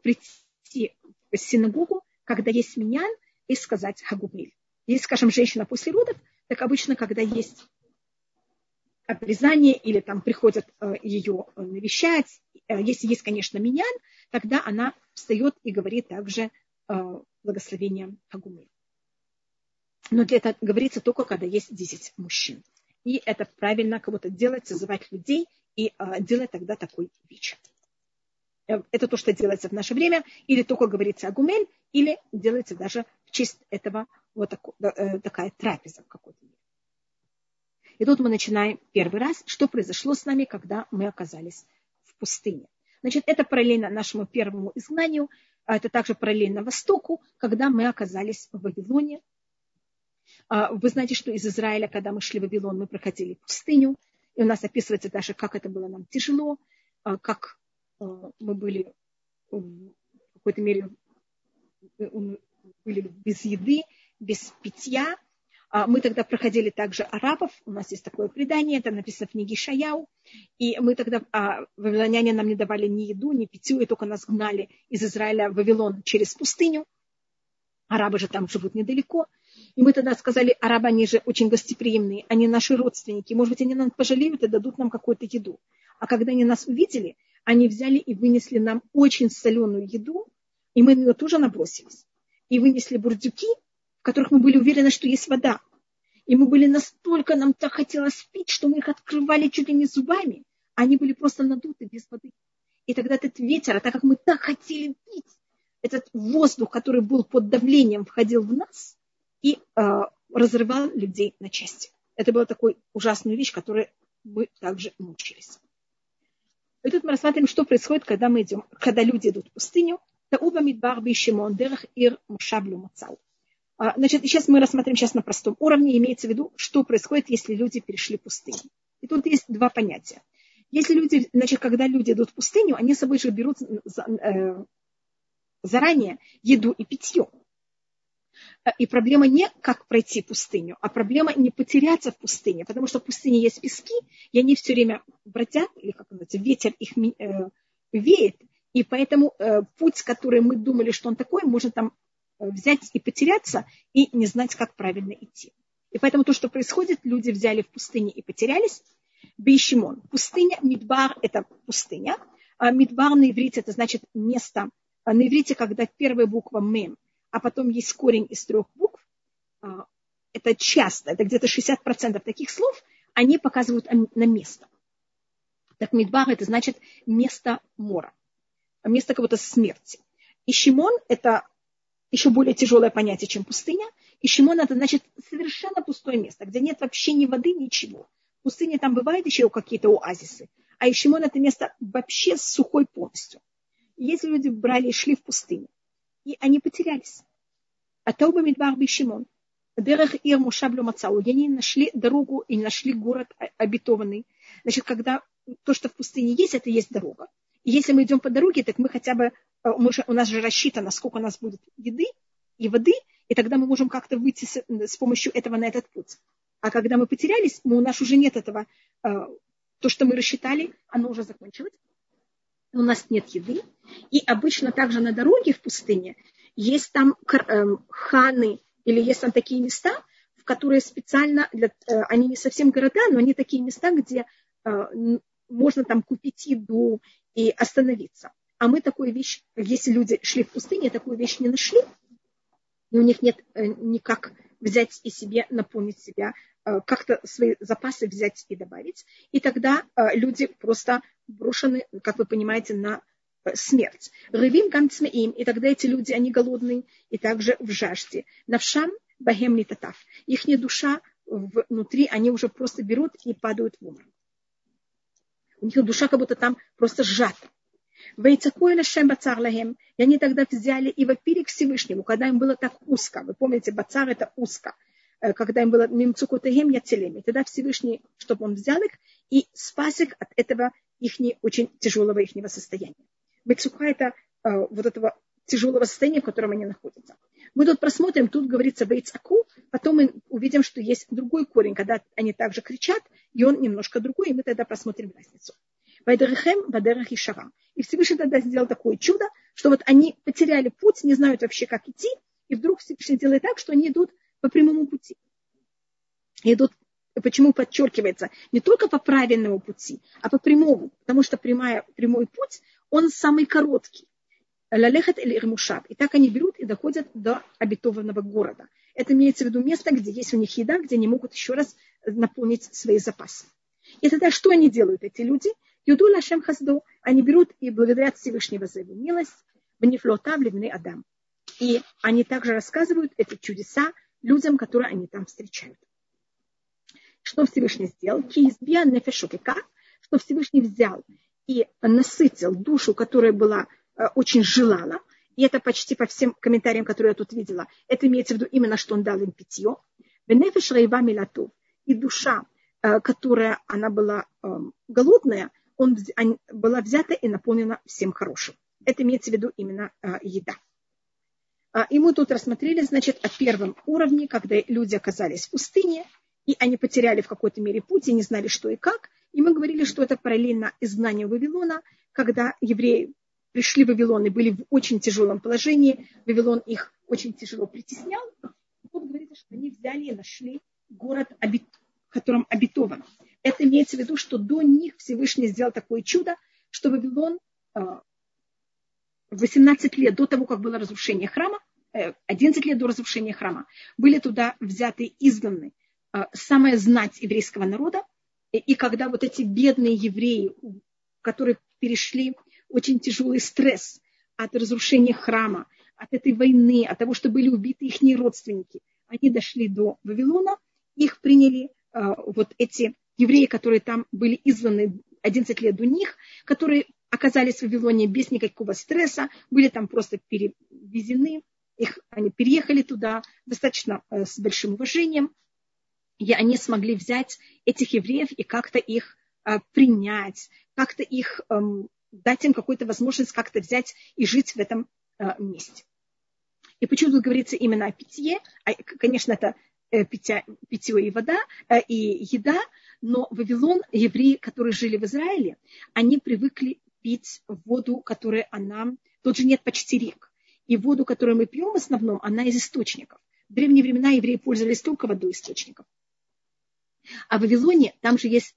прийти в синагогу, когда есть миньян, и сказать хагубиль. Если, скажем, женщина после родов, так обычно, когда есть обрезание или там приходят э, ее э, навещать, э, если есть, конечно, миньян, тогда она встает и говорит также благословение Хагумы. Но для этого говорится только, когда есть 10 мужчин. И это правильно кого-то делать, созывать людей и делать тогда такой вич. Это то, что делается в наше время, или только говорится Агумель, или делается даже в честь этого вот такой, такая трапеза какой-то. И тут мы начинаем первый раз, что произошло с нами, когда мы оказались в пустыне. Значит, это параллельно нашему первому изгнанию, а это также параллельно Востоку, когда мы оказались в Вавилоне. А, вы знаете, что из Израиля, когда мы шли в Вавилон, мы проходили пустыню, и у нас описывается даже, как это было нам тяжело, а, как мы были в какой-то мере были без еды, без питья, а, мы тогда проходили также арабов, у нас есть такое предание, это написано в книге Шаяу, и мы тогда, а, вавилоняне нам не давали ни еду, ни питью, и только нас гнали из Израиля в Вавилон через пустыню. Арабы же там живут недалеко. И мы тогда сказали, арабы, они же очень гостеприимные, они наши родственники, может быть, они нам пожалеют и дадут нам какую-то еду. А когда они нас увидели, они взяли и вынесли нам очень соленую еду, и мы на нее тоже набросились. И вынесли бурдюки, в которых мы были уверены, что есть вода. И мы были настолько, нам так хотелось пить, что мы их открывали чуть ли не зубами. Они были просто надуты без воды. И тогда этот ветер, а так как мы так хотели пить, этот воздух, который был под давлением, входил в нас и э, разрывал людей на части. Это была такая ужасная вещь, которой мы также мучились. И тут мы рассматриваем, что происходит, когда мы идем, когда люди идут в пустыню. Тауба мидбар бишимон дерах ир мушаблю мацау. А, значит, сейчас мы рассмотрим сейчас на простом уровне, имеется в виду, что происходит, если люди перешли пустыню. И тут есть два понятия. Если люди, значит, когда люди идут в пустыню, они с собой же берут э, заранее еду и питье. И проблема не как пройти пустыню, а проблема не потеряться в пустыне, потому что в пустыне есть пески, и они все время бродят, или как называется, ветер их э, веет, и поэтому э, путь, который мы думали, что он такой, может там взять и потеряться, и не знать, как правильно идти. И поэтому то, что происходит, люди взяли в пустыне и потерялись. Бейшимон. Пустыня, Мидбар – это пустыня. А Мидбар на иврите – это значит место. А на иврите, когда первая буква мем, а потом есть корень из трех букв, а, это часто, это где-то 60% таких слов, они показывают на место. Так Мидбар – это значит место мора, место кого-то смерти. И Шимон – это еще более тяжелое понятие, чем пустыня. И Шимон это значит совершенно пустое место, где нет вообще ни воды, ничего. В пустыне там бывают еще какие-то оазисы. А Ишимон это место вообще сухой полностью. Если люди брали и шли в пустыню, и они потерялись. А Тауба Мидбар Бишимон. Дерех Ир Мушаблю Мацау. И они нашли дорогу и нашли город обетованный. Значит, когда то, что в пустыне есть, это есть дорога. И если мы идем по дороге, так мы хотя бы Э, мы же, у нас же рассчитано, сколько у нас будет еды и воды, и тогда мы можем как-то выйти с, с помощью этого на этот путь. А когда мы потерялись, мы, у нас уже нет этого, э, то, что мы рассчитали, оно уже закончилось. У нас нет еды. И обычно также на дороге в пустыне есть там эм, ханы или есть там такие места, в которые специально, для, э, они не совсем города, но они такие места, где э, можно там купить еду и остановиться. А мы такую вещь, если люди шли в пустыне, такую вещь не нашли, и у них нет э, никак взять и себе наполнить себя, как-то свои запасы взять и добавить. И тогда люди просто брошены, как вы понимаете, на смерть. Рывим гамцмеим, и тогда эти люди, они голодные, и также в жажде. Навшам бахем не татав. Их душа внутри, они уже просто берут и падают в умор. У них душа как будто там просто сжата. И они тогда взяли и вопили к Всевышнему, когда им было так узко. Вы помните, бацар это узко. Э, когда им было мимцукутахем яцелеми. Тогда Всевышний, чтобы он взял их и спас их от этого их очень тяжелого их состояния. Мецука это э, вот этого тяжелого состояния, в котором они находятся. Мы тут просмотрим, тут говорится бейцаку, потом мы увидим, что есть другой корень, когда они также кричат, и он немножко другой, и мы тогда просмотрим разницу. Вайдерехем, Вадерах и. И Всевышний тогда сделал такое чудо, что вот они потеряли путь, не знают вообще, как идти, и вдруг Всевышний делает так, что они идут по прямому пути. И идут, почему подчеркивается, не только по правильному пути, а по прямому, потому что прямая, прямой путь, он самый короткий. Лалехат или Ирмушаб. И так они берут и доходят до обетованного города. Это имеется в виду место, где есть у них еда, где они могут еще раз наполнить свои запасы. И тогда что они делают, эти люди? Юду Лашем Хазду. Они берут и благодарят Всевышнего за его милость. Ванифлотав ливны Адам. И они также рассказывают эти чудеса людям, которые они там встречают. Что Всевышний сделал? Кизбия нефешукика, что Всевышний взял и насытил душу, которая была Э, очень желала, и это почти по всем комментариям, которые я тут видела, это имеется в виду именно, что он дал им питье. Бенефиш милату. И душа, э, которая она была эм, голодная, он, была взята и наполнена всем хорошим. Это имеется в виду именно э, еда. И мы тут рассмотрели, значит, о первом уровне, когда люди оказались в пустыне, и они потеряли в какой-то мере путь и не знали, что и как. И мы говорили, что это параллельно изгнанию Вавилона, когда евреи пришли в Вавилон и были в очень тяжелом положении. Вавилон их очень тяжело притеснял. Тут говорится, что они взяли и нашли город, в котором обетовано. Это имеется в виду, что до них Всевышний сделал такое чудо, что Вавилон 18 а, лет до того, как было разрушение храма, 11 э, лет до разрушения храма, были туда взяты изгнаны а, самая знать еврейского народа. И когда вот эти бедные евреи, которые перешли очень тяжелый стресс от разрушения храма, от этой войны, от того, что были убиты их родственники. Они дошли до Вавилона, их приняли а, вот эти евреи, которые там были изгнаны 11 лет до них, которые оказались в Вавилоне без никакого стресса, были там просто перевезены, их, они переехали туда достаточно э, с большим уважением, и они смогли взять этих евреев и как-то их э, принять, как-то их эм, дать им какую-то возможность как-то взять и жить в этом э, месте. И почему тут говорится именно о питье? А, конечно, это э, питье, питье и вода, э, и еда, но Вавилон, евреи, которые жили в Израиле, они привыкли пить воду, которая она... Тут же нет почти рек. И воду, которую мы пьем в основном, она из источников. В древние времена евреи пользовались только водой источников. А в Вавилоне там же есть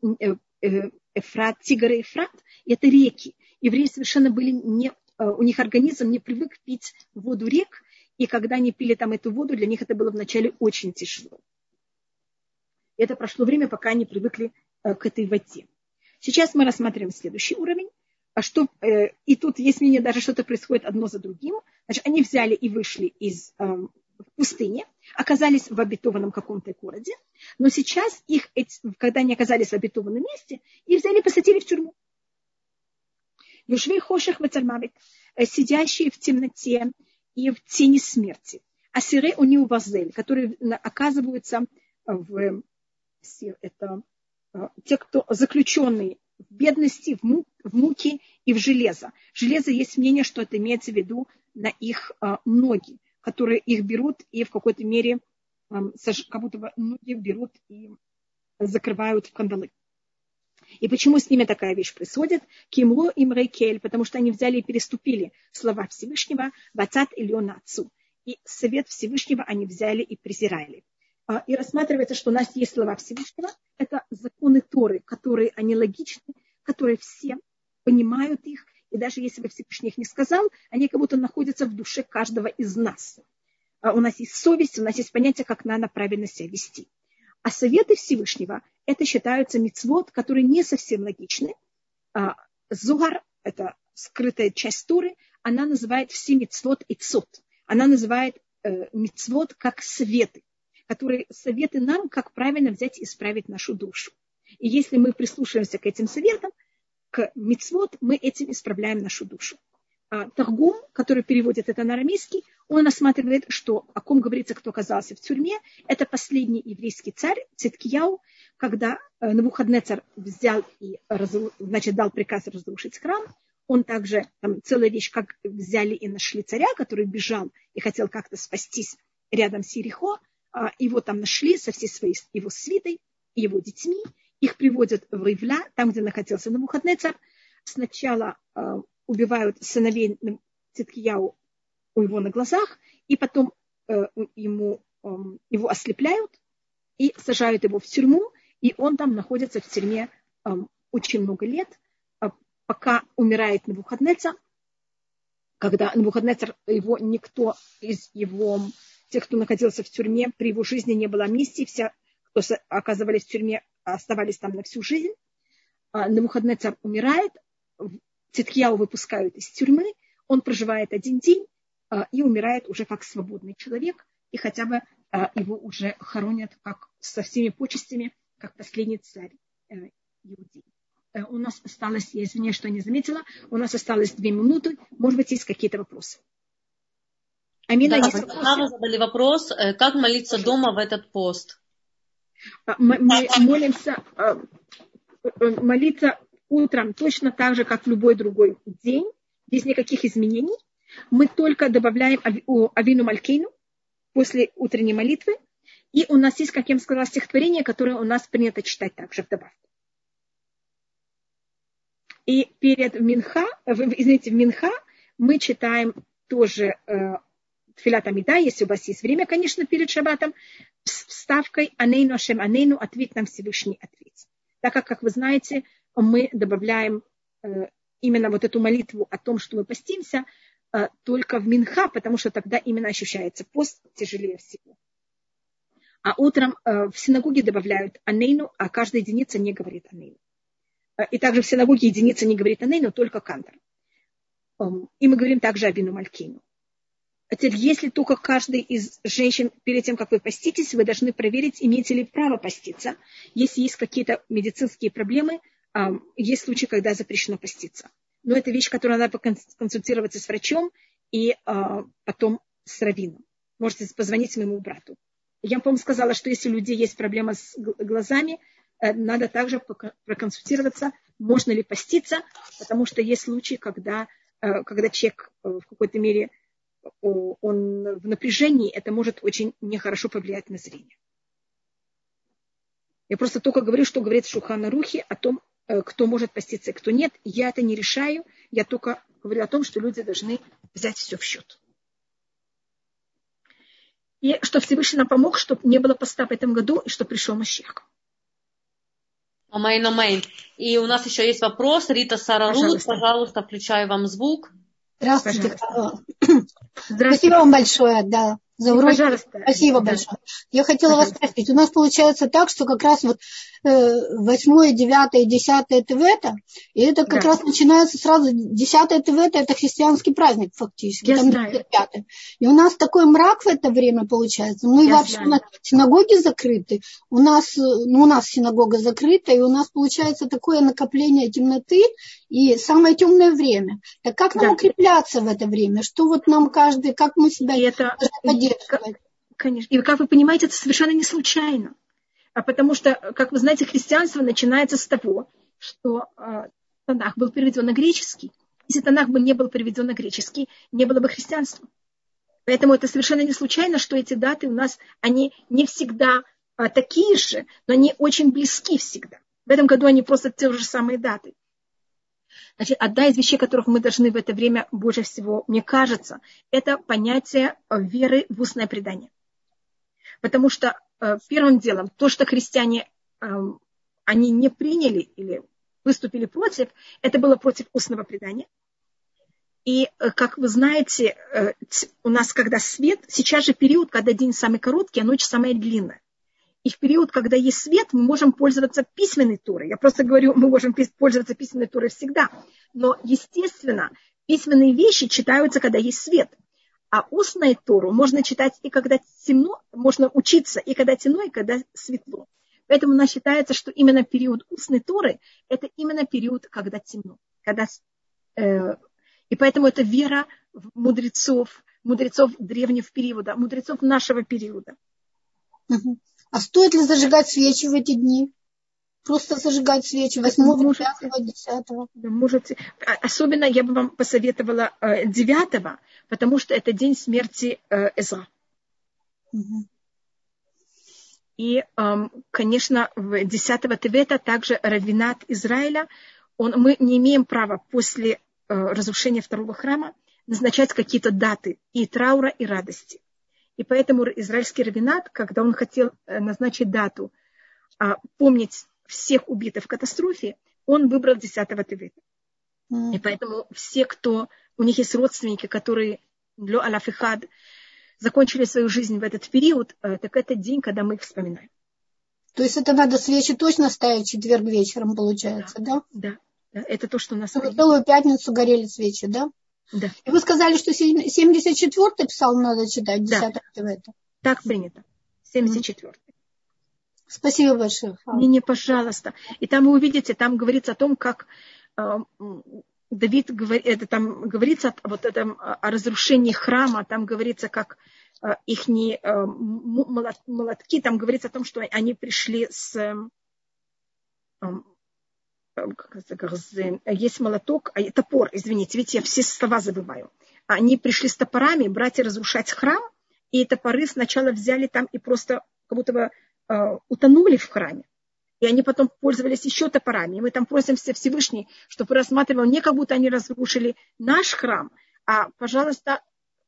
Эфрат, Тигр и Эфрат, и это реки евреи совершенно были не, э, у них организм не привык пить воду рек, и когда они пили там эту воду, для них это было вначале очень тяжело. Это прошло время, пока они привыкли э, к этой воде. Сейчас мы рассматриваем следующий уровень. А что, э, и тут есть мнение, даже что-то происходит одно за другим. Значит, они взяли и вышли из э, пустыни, оказались в обетованном каком-то городе, но сейчас их, когда они оказались в обетованном месте, их взяли и посадили в тюрьму. Юшвей хоших вецальмавит, э, сидящие в темноте и в тени смерти. А сиры у них вазель, которые оказываются в это э, те, кто заключенные в бедности, в, му, в муке и в железо. Железо есть мнение, что это имеется в виду на их э, ноги, которые их берут и в какой-то мере как будто ноги берут и закрывают в кандалы. И почему с ними такая вещь происходит? Кимро и Мрейкель, потому что они взяли и переступили слова Всевышнего Вацат Ильона Отцу. И совет Всевышнего они взяли и презирали. А, и рассматривается, что у нас есть слова Всевышнего. Это законы Торы, которые они логичны, которые все понимают их. И даже если бы Всевышний их не сказал, они как будто находятся в душе каждого из нас. А у нас есть совесть, у нас есть понятие, как надо правильно себя вести. А советы Всевышнего – это считаются мицвод, которые не совсем логичны. А, Зугар – это скрытая часть Туры, она называет все мицвод и цот. Она называет э, мицвод как советы, которые советы нам, как правильно взять и исправить нашу душу. И если мы прислушиваемся к этим советам, к мицвод, мы этим исправляем нашу душу. А Таргум, который переводит это на арамейский, он осматривает, что о ком говорится, кто оказался в тюрьме. Это последний еврейский царь Циткияу, когда э, Навуходнецар взял и значит, дал приказ разрушить храм. Он также, там целая вещь, как взяли и нашли царя, который бежал и хотел как-то спастись рядом с Ерехо. А, его там нашли со всей своей его свитой, его детьми. Их приводят в Ривля, там, где находился Навуходнецар. Сначала э, убивают сыновей Циткияу у его на глазах, и потом э, ему, э, его ослепляют и сажают его в тюрьму, и он там находится в тюрьме э, очень много лет, э, пока умирает Навуходнецар, когда Навуходнецар, его никто из его, тех, кто находился в тюрьме, при его жизни не было амнистии, все, кто оказывались в тюрьме, оставались там на всю жизнь. А Навуходнецар умирает, Циткияу выпускают из тюрьмы, он проживает один день а, и умирает уже как свободный человек, и хотя бы а, его уже хоронят как со всеми почестями, как последний царь э, Иудеи. Э, у нас осталось, я извиняюсь, что не заметила, у нас осталось две минуты. Может быть, есть какие-то вопросы? Амина, да, есть вопросы? Задали вопрос, э, как молиться дома в этот пост? Мы, мы молимся, молиться утром точно так же, как в любой другой день, без никаких изменений. Мы только добавляем Авину Малькейну после утренней молитвы. И у нас есть, как я вам сказала, стихотворение, которое у нас принято читать также в добавку. И перед Минха, извините, в Минха мы читаем тоже э, Тфилат Амида, если у вас есть время, конечно, перед Шаббатом, с вставкой Анейну Ашем Анейну, ответь нам Всевышний ответь. Так как, как вы знаете, мы добавляем э, именно вот эту молитву о том, что мы постимся, э, только в Минха, потому что тогда именно ощущается пост тяжелее всего. А утром э, в синагоге добавляют анейну, а каждая единица не говорит анейну. И также в синагоге единица не говорит анейну, только кантор. Эм, и мы говорим также о вину малькину. Теперь, если только каждый из женщин, перед тем, как вы поститесь, вы должны проверить, имеете ли право поститься. Если есть какие-то медицинские проблемы, есть случаи, когда запрещено поститься. Но это вещь, которую надо консультироваться с врачом и а, потом с раввином. Можете позвонить моему брату. Я, по-моему, сказала, что если у людей есть проблема с глазами, э, надо также проконсультироваться, можно ли поститься, потому что есть случаи, когда, э, когда человек э, в какой-то мере он в напряжении, это может очень нехорошо повлиять на зрение. Я просто только говорю, что говорит Шухана Рухи о том, Э, кто может поститься и кто нет. Я это не решаю. Я только говорю о том, что люди должны взять все в счет. И что Всевышний нам помог, чтобы не было поста в этом году, и что пришел Машех. Амейн, амейн. И у нас еще есть вопрос. Рита Сарарут, пожалуйста, включаю вам звук. Здравствуйте. Здравствуйте. Спасибо вам большое, да за уроки. Пожалуйста. Спасибо да. большое. Я хотела Пожалуйста. вас спросить. У нас получается так, что как раз вот э, восьмое, девятое, десятое ТВ-то, и это как да. раз начинается сразу, десятое ТВ-то это христианский праздник фактически. Я там знаю. И у нас такой мрак в это время получается. Мы Я вообще, знаю. синагоги закрыты, у нас, ну, у нас синагога закрыта, и у нас получается такое накопление темноты, и самое темное время. Так как нам да. укрепляться в это время? Что вот нам каждый, как мы себя и Конечно. И как вы понимаете, это совершенно не случайно. А потому что, как вы знаете, христианство начинается с того, что э, Танах был переведен на греческий. Если Танах бы не был переведен на греческий, не было бы христианства. Поэтому это совершенно не случайно, что эти даты у нас, они не всегда а, такие же, но они очень близки всегда. В этом году они просто те же самые даты. Значит, одна из вещей, которых мы должны в это время больше всего, мне кажется, это понятие веры в устное предание. Потому что э, первым делом, то, что христиане, э, они не приняли или выступили против, это было против устного предания. И, э, как вы знаете, э, у нас, когда свет, сейчас же период, когда день самый короткий, а ночь самая длинная. И в период, когда есть свет, мы можем пользоваться письменной турой. Я просто говорю, мы можем пользоваться письменной турой всегда. Но, естественно, письменные вещи читаются, когда есть свет. А устную Тору можно читать и когда темно, можно учиться и когда темно, и когда светло. Поэтому у нас считается, что именно период устной Торы – это именно период, когда темно. Когда, э, и поэтому это вера в мудрецов, мудрецов древнего периода, мудрецов нашего периода. А стоит ли зажигать свечи в эти дни? Просто зажигать свечи 8, 5, 10. Да, можете. А, особенно я бы вам посоветовала 9, э, потому что это день смерти э, Эзра. Угу. И, эм, конечно, в 10 Тевета также раввинат Израиля, он, мы не имеем права после э, разрушения второго храма назначать какие-то даты и траура, и радости. И поэтому израильский раввинат, когда он хотел назначить дату, а, помнить всех убитых в катастрофе, он выбрал 10 Тевета. И поэтому все, кто, у них есть родственники, которые для Алафихад закончили свою жизнь в этот период, э, так это день, когда мы их вспоминаем. То есть это надо свечи точно ставить четверг вечером, получается, да? Да, да. это то, что у нас... Целую пятницу горели свечи, да? Да. И вы сказали, что 74-й псалм надо читать, 10 да. Так принято. 74-й. Спасибо большое. Не, не, пожалуйста. И там вы увидите, там говорится о том, как э, Давид говорит, это там говорится вот этом, о разрушении храма, там говорится, как э, их не, э, молотки, там говорится о том, что они пришли с есть молоток, а, топор, извините, видите, я все слова забываю. Они пришли с топорами, братья, разрушать храм, и топоры сначала взяли там и просто как будто бы Э, утонули в храме. И они потом пользовались еще топорами. И мы там просимся Всевышний, чтобы рассматривал не как будто они разрушили наш храм, а, пожалуйста,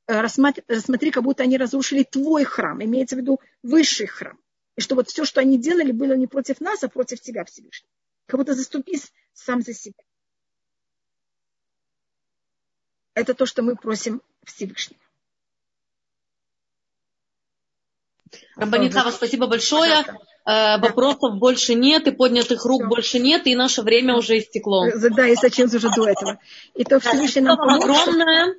э, рассмотри, рассмотри, как будто они разрушили твой храм, имеется в виду высший храм. И что вот все, что они делали, было не против нас, а против тебя, Всевышний. Как будто заступись сам за себя. Это то, что мы просим Всевышнего. Рабанитхава, спасибо большое. Э, вопросов больше нет, и поднятых рук Все. больше нет, и наше время уже истекло. Э, да, и зачем уже до этого. И то Всевышний нам помог, огромное.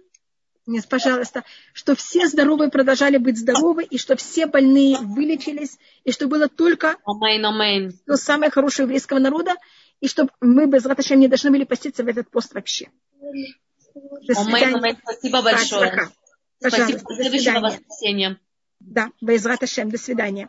Нет, пожалуйста, что все здоровые продолжали быть здоровы, и что все больные вылечились, и что было только אמן, אמן. то самое хорошее еврейского народа, и чтобы мы בעזרת השם не должны были поститься в этот пост вообще. Да. אמן, אמן. Спасибо большое. Пожалуйста, Спасибо. До следующего воскресенья. Да, בעזרת השם. До свидания.